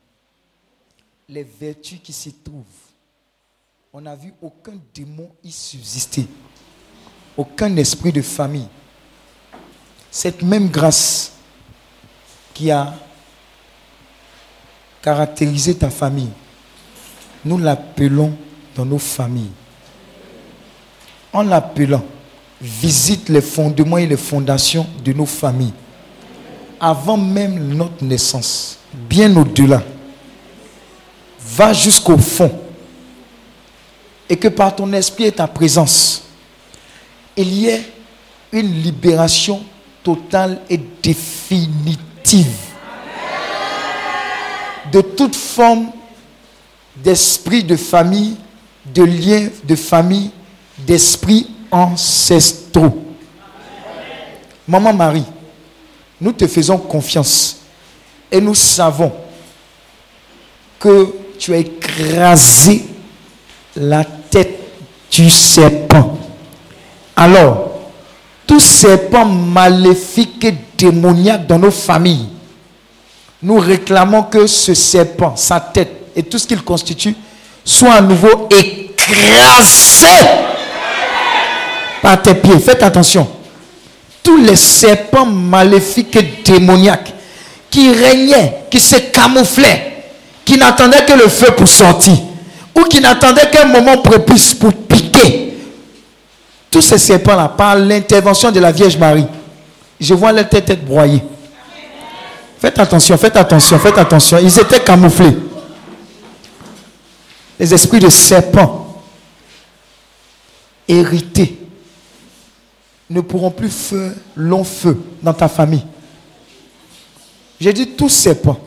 Les vertus qui s'y trouvent. On n'a vu aucun démon y subsister. Aucun esprit de famille. Cette même grâce qui a caractérisé ta famille, nous l'appelons dans nos familles. En l'appelant, visite les fondements et les fondations de nos familles. Avant même notre naissance, bien au-delà. Va jusqu'au fond. Et que par ton esprit et ta présence, il y ait une libération totale et définitive de toute forme d'esprit de famille, de lien de famille, d'esprit ancestraux. Maman Marie, nous te faisons confiance et nous savons que tu as écrasé la tête du serpent. Alors, tout serpent maléfique et démoniaque dans nos familles, nous réclamons que ce serpent, sa tête et tout ce qu'il constitue soit à nouveau écrasé par tes pieds. Faites attention. Tous les serpents maléfiques et démoniaques qui régnaient, qui se camouflaient, qui n'attendaient que le feu pour sortir, ou qui n'attendaient qu'un moment propice pour piquer. Tous ces serpents-là, par l'intervention de la Vierge Marie, je vois leur tête être broyée. Faites attention, faites attention, faites attention. Ils étaient camouflés. Les esprits de serpents hérités ne pourront plus faire long feu dans ta famille. J'ai dit tous serpents.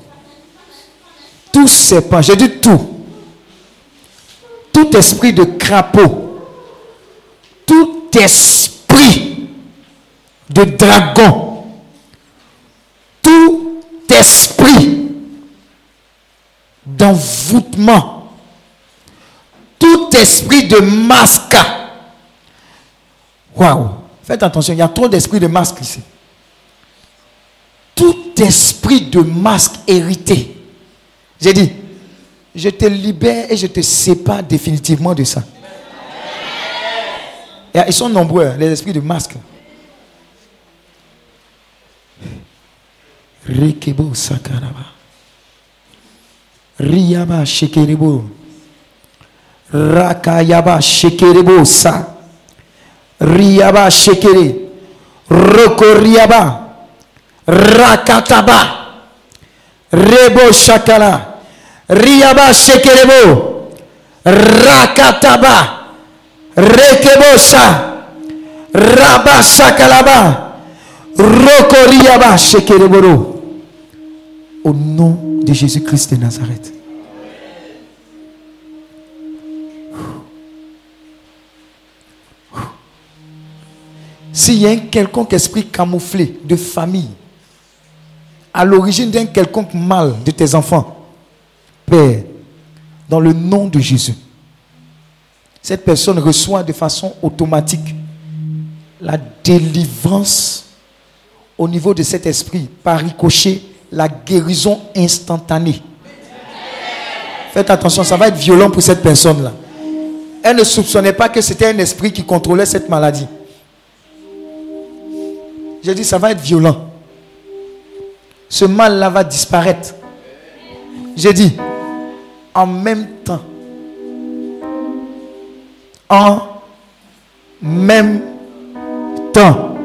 Tous serpents. J'ai dit tout. Tout esprit de crapaud. Tout esprit de dragon. Tout esprit d'envoûtement. Tout esprit de masque. Waouh. Faites attention, il y a trop d'esprits de masque ici. Tout esprit de masque hérité. J'ai dit, je te libère et je te sépare définitivement de ça. Ils sont nombreux, hein, les esprits de masque. Rekebo sakaraba. Riyaba shekerebo. Rakayaba shekerebo sa. Riyaba shekere. Roko riyaba. Rakataba. Rebo shakala. Riyaba shekerebo. Rakataba. Rekebosa. Raba shakalaba. Roko riyaba shekereboro. Au nom de Jésus-Christ de Nazareth. S'il y a un quelconque esprit camouflé de famille, à l'origine d'un quelconque mal de tes enfants, Père, dans le nom de Jésus, cette personne reçoit de façon automatique la délivrance au niveau de cet esprit, par ricochet, la guérison instantanée. Faites attention, ça va être violent pour cette personne-là. Elle ne soupçonnait pas que c'était un esprit qui contrôlait cette maladie. J'ai dit, ça va être violent. Ce mal-là va disparaître. J'ai dit, en même temps, en même temps,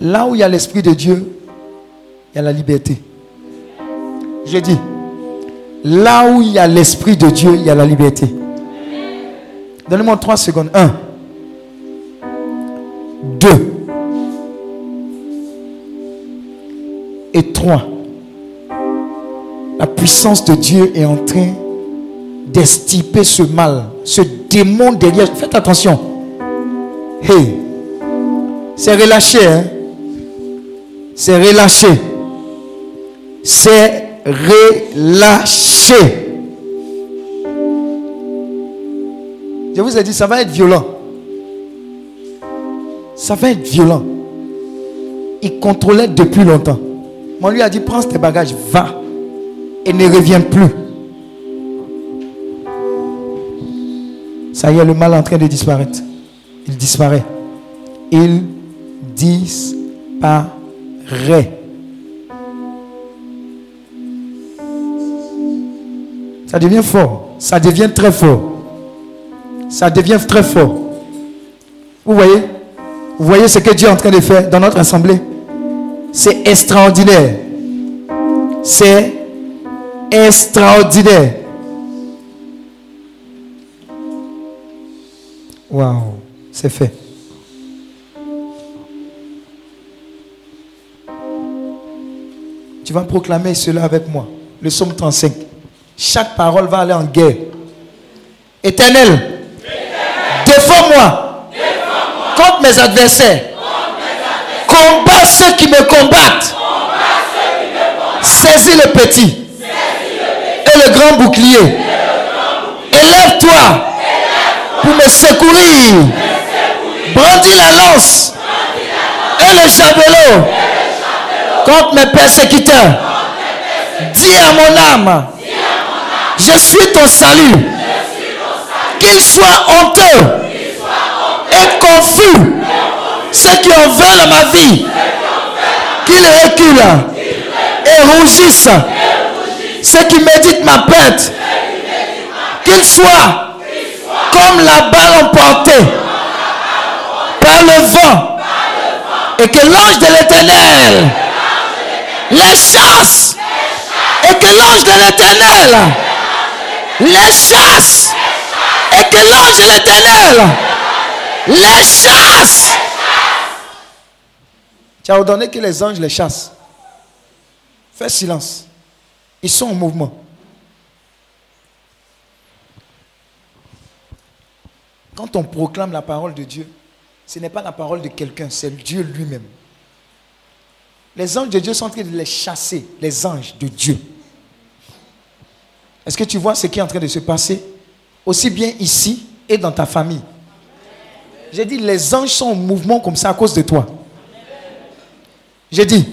là où il y a l'Esprit de Dieu, il y a la liberté. J'ai dit, là où il y a l'Esprit de Dieu, il y a la liberté. Donnez-moi trois secondes. Un. Deux. Et trois. La puissance de Dieu est en train d'estiper ce mal, ce démon derrière. Faites attention. Hey, c'est relâché. Hein? C'est relâché. C'est relâché. Je vous ai dit, ça va être violent. Ça va être violent. Il contrôlait depuis longtemps. Mais on lui a dit, prends tes bagages, va. Et ne reviens plus. Ça y est, le mal est en train de disparaître. Il disparaît. Il disparaît. Ça devient fort. Ça devient très fort. Ça devient très fort. Vous voyez? Vous voyez ce que Dieu est en train de faire dans notre assemblée? C'est extraordinaire. C'est extraordinaire. Waouh, c'est fait. Tu vas proclamer cela avec moi. Le psaume 35. Chaque parole va aller en guerre. Éternel, défends-moi contre mes adversaires. Combat ceux qui me combattent. Saisis le petit et le grand bouclier. Élève-toi pour me secourir. Brandis la lance et le javelot contre mes persécuteurs. Dis à mon âme, je suis ton salut. Qu'il soit honteux et confus ceux qui en veulent ma vie. Qu'ils reculent et rougissent ceux qui méditent ma perte. Qu'ils soient comme la balle emportée par le vent. Et que l'ange de l'éternel les chasse. Et que l'ange de l'éternel les chasse. Et que l'ange de l'éternel les chasse. Tu as ordonné que les anges les chassent. Fais silence. Ils sont en mouvement. Quand on proclame la parole de Dieu, ce n'est pas la parole de quelqu'un, c'est Dieu lui-même. Les anges de Dieu sont en train de les chasser, les anges de Dieu. Est-ce que tu vois ce qui est en train de se passer? Aussi bien ici et dans ta famille. J'ai dit, les anges sont en mouvement comme ça à cause de toi. J'ai dit,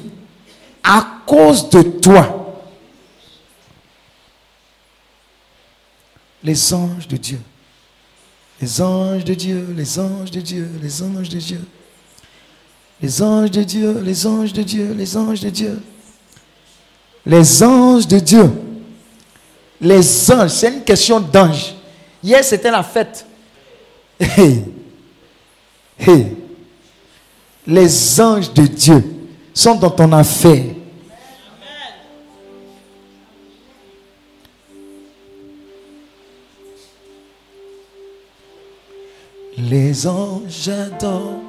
à cause de toi. Les anges de Dieu. Les anges de Dieu, les anges de Dieu, les anges de Dieu. Les anges de Dieu, les anges de Dieu, les anges de Dieu. Les anges de Dieu. C'est une question d'ange. Hier, c'était la fête. Les anges de Dieu sont dans ton affaire. Les anges adorent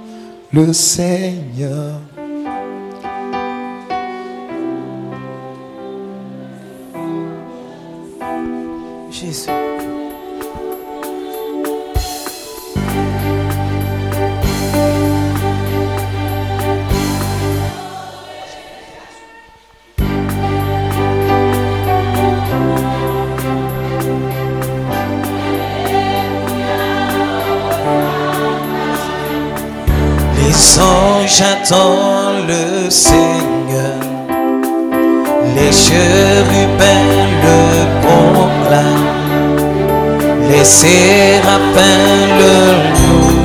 le Seigneur. Jésus. Attendent le Seigneur. Les chérubins le proclament. Les séraphins le louent.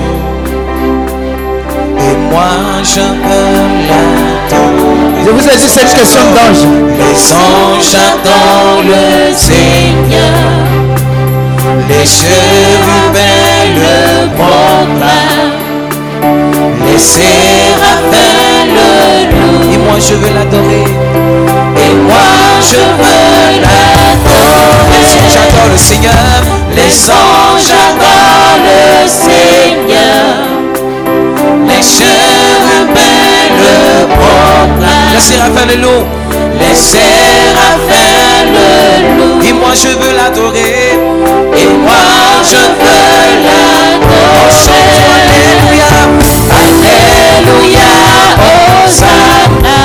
Et moi je veux l'adorer. Je vous ai dit, c'est une question d'ange. Les anges attendent le Seigneur. Les chérubins le proclament. Les séraphins le louent. Et moi je veux l'adorer. Moi je veux l'adorer. Les anges adorent le Seigneur. Les anges adorent le Seigneur. Les chérubins le proclament. Les séraphins le louent. Les séraphins le louent. Et moi je veux l'adorer. Et moi je veux l'adorer. Alléluia. Alléluia. Hosanna.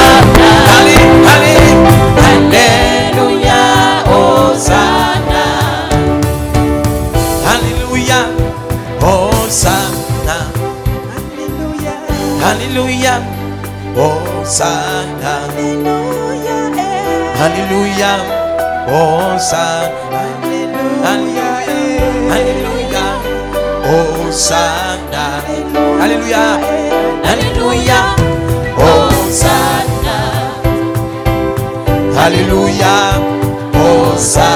Hosanna. Alléluia. Alléluia. Hosanna. Alléluia. Alléluia. Hosanna. Alléluia. Hosanna.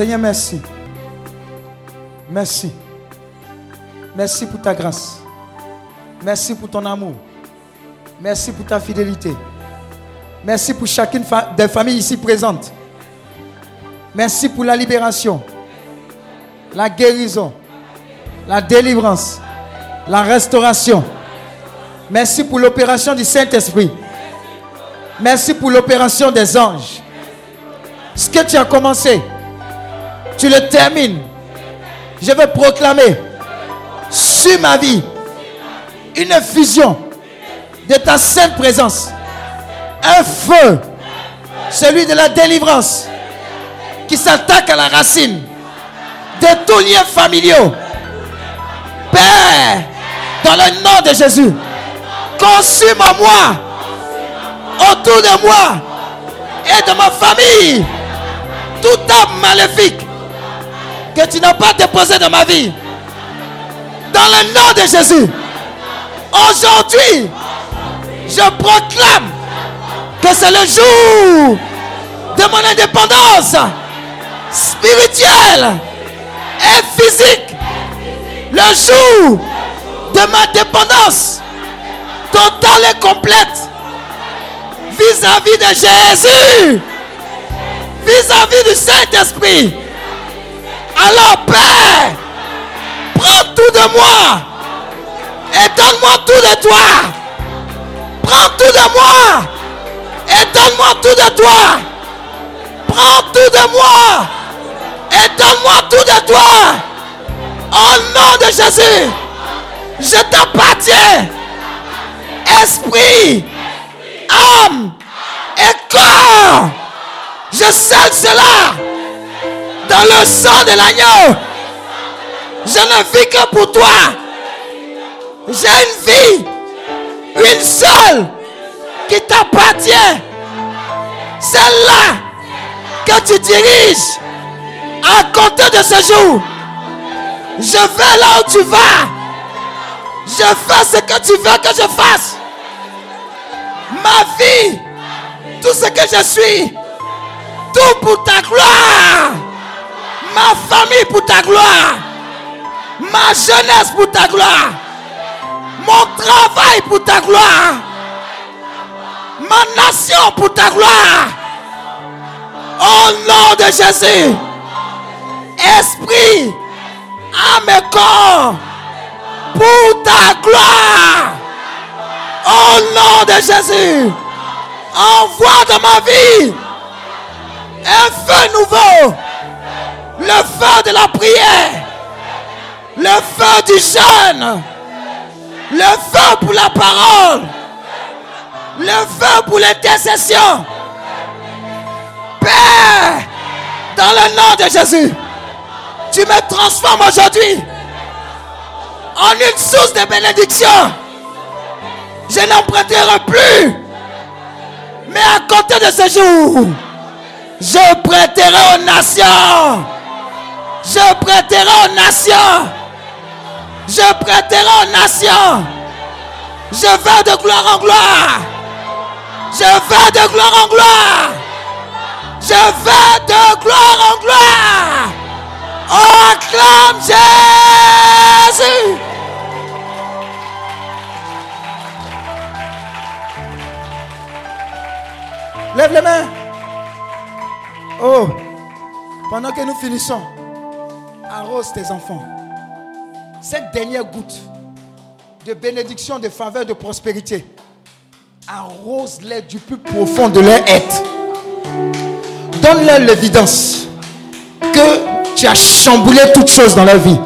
Seigneur, merci. Merci. Merci pour ta grâce. Merci pour ton amour. Merci pour ta fidélité. Merci pour chacune des familles ici présentes. Merci pour la libération, la guérison, la délivrance, la restauration. Merci pour l'opération du Saint-Esprit. Merci pour l'opération des anges. Ce que tu as commencé, tu le termines. Je veux proclamer sur ma vie une fusion de ta sainte présence. Un feu, celui de la délivrance, qui s'attaque à la racine de tous liens familiaux. Père, dans le nom de Jésus, consume en moi, autour de moi et de ma famille, toute âme maléfique tu n'as pas déposé dans ma vie. Dans le nom de Jésus. Aujourd'hui, je proclame que c'est le jour de mon indépendance spirituelle et physique. Le jour de ma dépendance totale et complète vis-à-vis de Jésus, vis-à-vis du Saint-Esprit. Alors, Père, prends tout de moi et donne-moi tout de toi. Prends tout de moi et donne-moi tout de toi. Prends tout de moi et donne-moi tout de toi. Au nom de Jésus, je t'appartiens. Esprit, âme et corps. Je scelle cela dans le sang de l'agneau. Je ne vis que pour toi. J'ai une vie, une seule, qui t'appartient. Celle-là que tu diriges à compter de ce jour. Je vais là où tu vas. Je fais ce que tu veux que je fasse. Ma vie, tout ce que je suis, tout pour ta gloire. Ma famille pour ta gloire. Ma jeunesse pour ta gloire. Mon travail pour ta gloire. Ma nation pour ta gloire. Au nom de Jésus. Esprit, âme et corps. Pour ta gloire. Au nom de Jésus. Envoie dans ma vie un feu nouveau. Le feu de la prière. Le feu du jeûne. Le feu pour la parole. Le feu pour l'intercession. Père, dans le nom de Jésus, tu me transformes aujourd'hui en une source de bénédiction. Je n'emprunterai plus. Mais à côté de ce jour, je prêterai aux nations. Je prêterai aux nations. Je prêterai aux nations. Je vais de gloire en gloire. Je vais de gloire en gloire. Je vais de gloire en gloire. On acclame Jésus. Lève les mains. Oh, pendant que nous finissons, arrose tes enfants. Cette dernière goutte de bénédiction, de faveur, de prospérité, arrose-les du plus profond de leur être. Donne-leur l'évidence que tu as chamboulé toutes choses dans leur vie.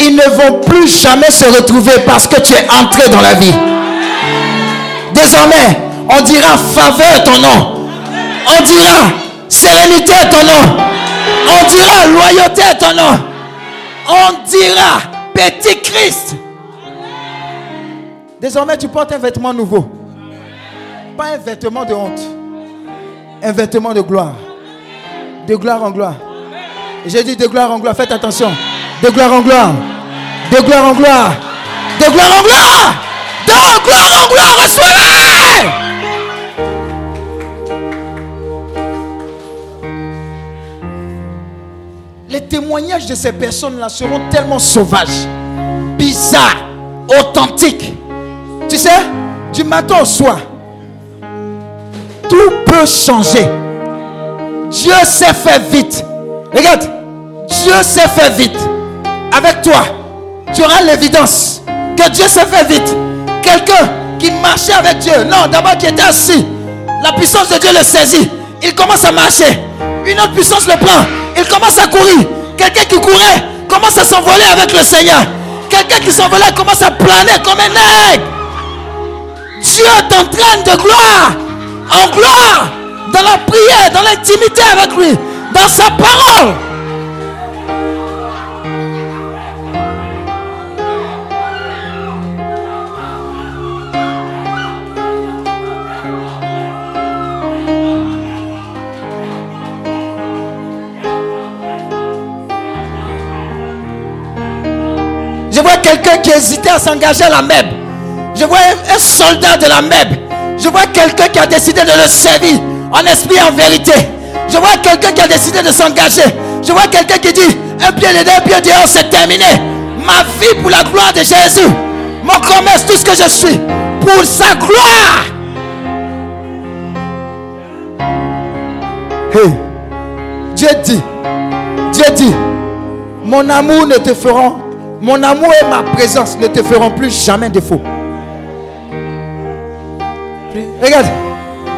Ils ne vont plus jamais se retrouver parce que tu es entré dans la vie. Désormais, on dira faveur ton nom. On dira sérénité ton nom. On dira loyauté ton nom. On dira petit Christ. Désormais, tu portes un vêtement nouveau. Pas un vêtement de honte. Un vêtement de gloire. De gloire en gloire. J'ai dit de gloire en gloire. Faites attention. De gloire en gloire. De gloire en gloire. De gloire en gloire. De gloire en gloire. Reçois-les. Les témoignages de ces personnes-là seront tellement sauvages, bizarres, authentiques. Tu sais, du matin au soir, tout peut changer. Dieu sait faire vite. Regarde, Dieu sait faire vite. Avec toi, tu auras l'évidence que Dieu sait faire vite. Quelqu'un qui marchait avec Dieu, non, d'abord qui était assis, la puissance de Dieu le saisit. Il commence à marcher. Une autre puissance le prend. Il commence à courir. Quelqu'un qui courait commence à s'envoler avec le Seigneur. Quelqu'un qui s'envolait commence à planer comme un aigle. Dieu t'entraîne de gloire en gloire dans la prière, dans l'intimité avec lui, dans sa parole. Vois quelqu'un qui hésitait à s'engager à la MEB. Je vois un, soldat de la MEB. Je vois quelqu'un qui a décidé de le servir en esprit en vérité. Je vois quelqu'un qui a décidé de s'engager. Je vois quelqu'un qui dit un pied dedans, un pied dehors, c'est terminé. Ma vie pour la gloire de Jésus. Mon commerce, tout ce que je suis, pour sa gloire. Hey, Dieu dit, Dieu dit, mon amour ne te feront, mon amour et ma présence ne te feront plus jamais défaut. Regarde,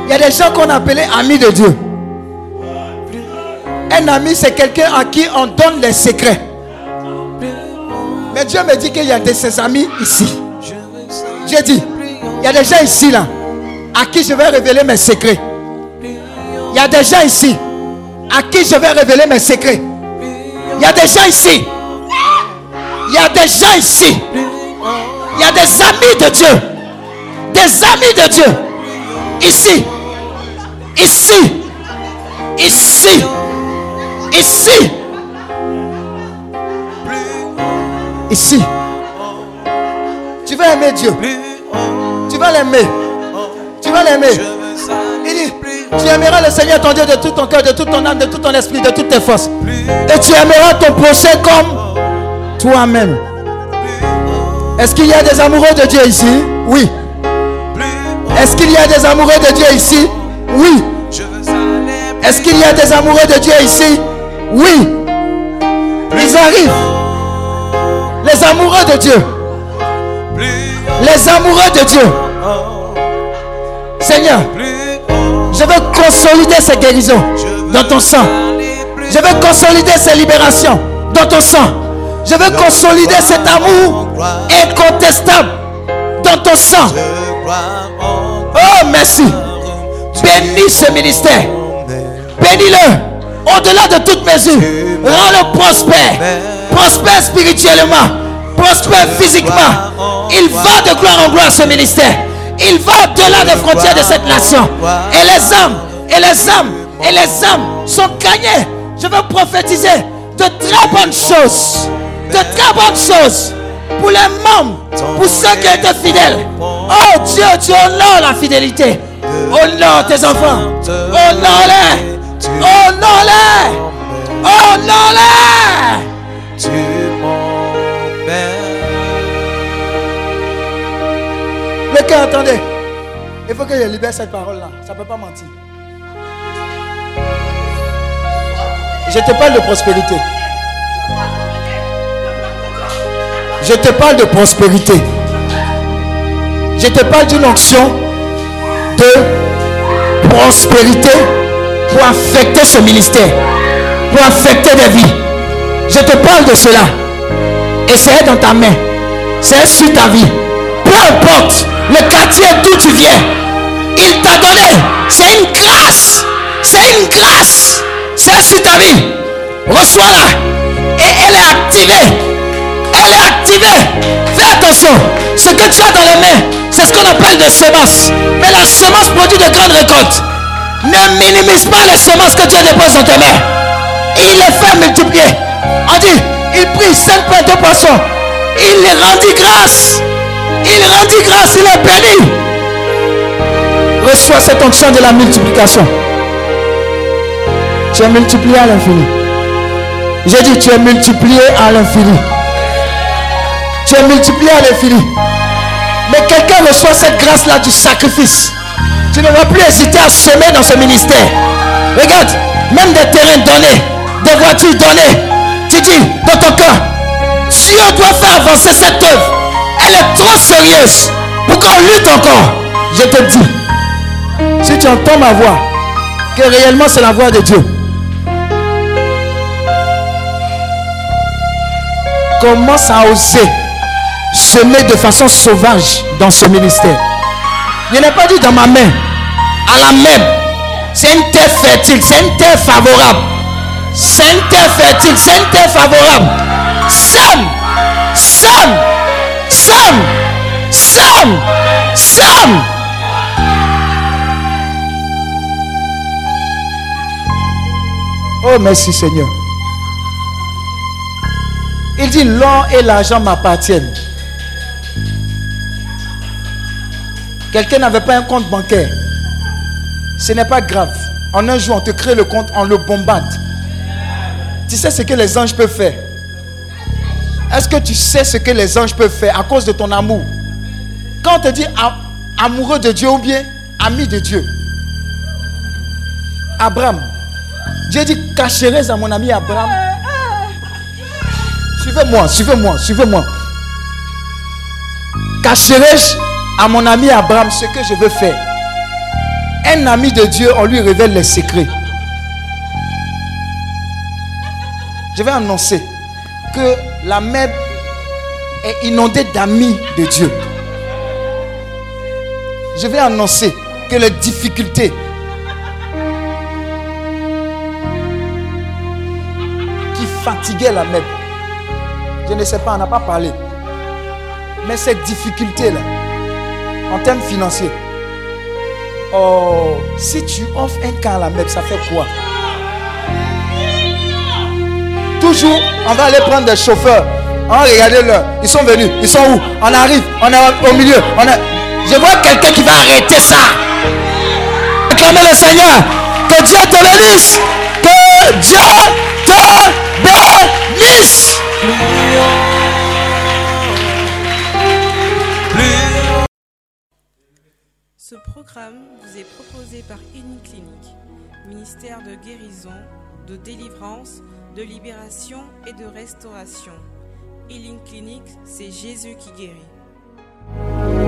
il y a des gens qu'on appelait amis de Dieu. Un ami, c'est quelqu'un à qui on donne les secrets. Mais Dieu me dit qu'il y a de ses amis ici. Dieu dit, il y a des gens ici là, à qui je vais révéler mes secrets. Il y a des gens ici, à qui je vais révéler mes secrets. Il y a des gens ici. Il y a des gens ici. Il y a des amis de Dieu. Des amis de Dieu. Ici. Ici. Ici. Ici. Ici. Tu vas aimer Dieu. Tu vas l'aimer. Tu vas l'aimer. Il dit, tu aimeras le Seigneur ton Dieu de tout ton cœur, de toute ton âme, de tout ton esprit, de toutes tes forces. Et tu aimeras ton prochain comme toi-même. Est-ce qu'il y a des amoureux de Dieu ici? Oui. Est-ce qu'il y a des amoureux de Dieu ici? Oui. Est-ce qu'il y a des amoureux de Dieu ici? Oui. Ils arrivent. Les amoureux de Dieu. Les amoureux de Dieu. Seigneur, je veux consolider ces guérisons dans ton sang. Je veux consolider ces libérations dans ton sang. Je veux consolider cet amour incontestable dans ton sang. Oh, merci. Bénis ce ministère. Bénis-le au-delà de toute mesure. Rends-le prospère. Prospère spirituellement. Prospère physiquement. Il va de gloire en gloire ce ministère. Il va au-delà des frontières de cette nation. Et les âmes, et les âmes, et les âmes sont gagnées. Je veux prophétiser de très bonnes choses. De très bonnes choses pour les membres, pour ceux qui étaient fidèles. Oh Dieu, tu honores la fidélité. Honore tes enfants. Honore-les. Honore-les. Honore-les. Le cœur, attendez. Il faut que je libère cette parole-là. Ça ne peut pas mentir. Je te parle de prospérité. Je te parle de prospérité. Je te parle d'une onction de prospérité pour affecter ce ministère, pour affecter des vies. Je te parle de cela. Et c'est dans ta main. C'est sur ta vie. Peu importe le quartier d'où tu viens, il t'a donné. C'est une grâce. C'est une grâce. C'est sur ta vie. Reçois-la. Et elle est activée. Elle est activée. Fais attention. Ce que tu as dans les mains, c'est ce qu'on appelle des semences. Mais la semence produit de grandes récoltes. Ne minimise pas les semences que Dieu dépose dans tes mains. Il les fait multiplier. On dit, il prit cinq pains de poissons. Il les rendit grâce. Il rendit grâce. Il est béni. Reçois cette onction de la multiplication. Tu es multiplié à l'infini. J'ai dit, tu es multiplié à l'infini. Tu es multiplié à l'infini. Mais quelqu'un reçoit cette grâce-là du sacrifice. Tu ne vas plus hésiter à semer dans ce ministère. Regarde, même des terrains donnés, des voitures données. Tu dis dans ton cœur, Dieu doit faire avancer cette œuvre. Elle est trop sérieuse pour qu'on lutte encore. Je te dis, si tu entends ma voix, que réellement c'est la voix de Dieu. Commence à oser semer de façon sauvage dans ce ministère. Je n'ai pas dit dans ma main, à la même. C'est une terre fertile, c'est une terre favorable. C'est une terre fertile, c'est une terre favorable. Sème, sème, sème, sème, sème. Oh, merci Seigneur. Il dit, l'or et l'argent m'appartiennent. Quelqu'un n'avait pas un compte bancaire. Ce n'est pas grave. En un jour, on te crée le compte, on le bombarde. Tu sais ce que les anges peuvent faire? Est-ce que tu sais ce que les anges peuvent faire à cause de ton amour? Quand on te dit amoureux de Dieu ou bien ami de Dieu, Abraham, Dieu dit cacherai à mon ami Abraham. Suivez-moi, suivez-moi, suivez-moi. Cacherai-je à mon ami Abraham ce que je veux faire Un ami de Dieu, on lui révèle les secrets. Je vais annoncer que la mer est inondée d'amis de Dieu. Je vais annoncer que les difficultés qui fatiguaient la mer, je ne sais pas, on n'a pas parlé, mais ces difficultés-là, en termes financiers, oh, si tu offres un cas à la MEP, ça fait quoi? Toujours, on va aller prendre des chauffeurs. On regardez leur Ils sont venus. Ils sont où? On arrive. On est au milieu. On est... Je vois quelqu'un qui va arrêter ça. Acclamez le Seigneur. Que Dieu te bénisse. Que Dieu te bénisse. programme vous est proposé par Uniclinique, ministère de guérison, de délivrance, de libération et de restauration. Healing Clinique, c'est Jésus qui guérit.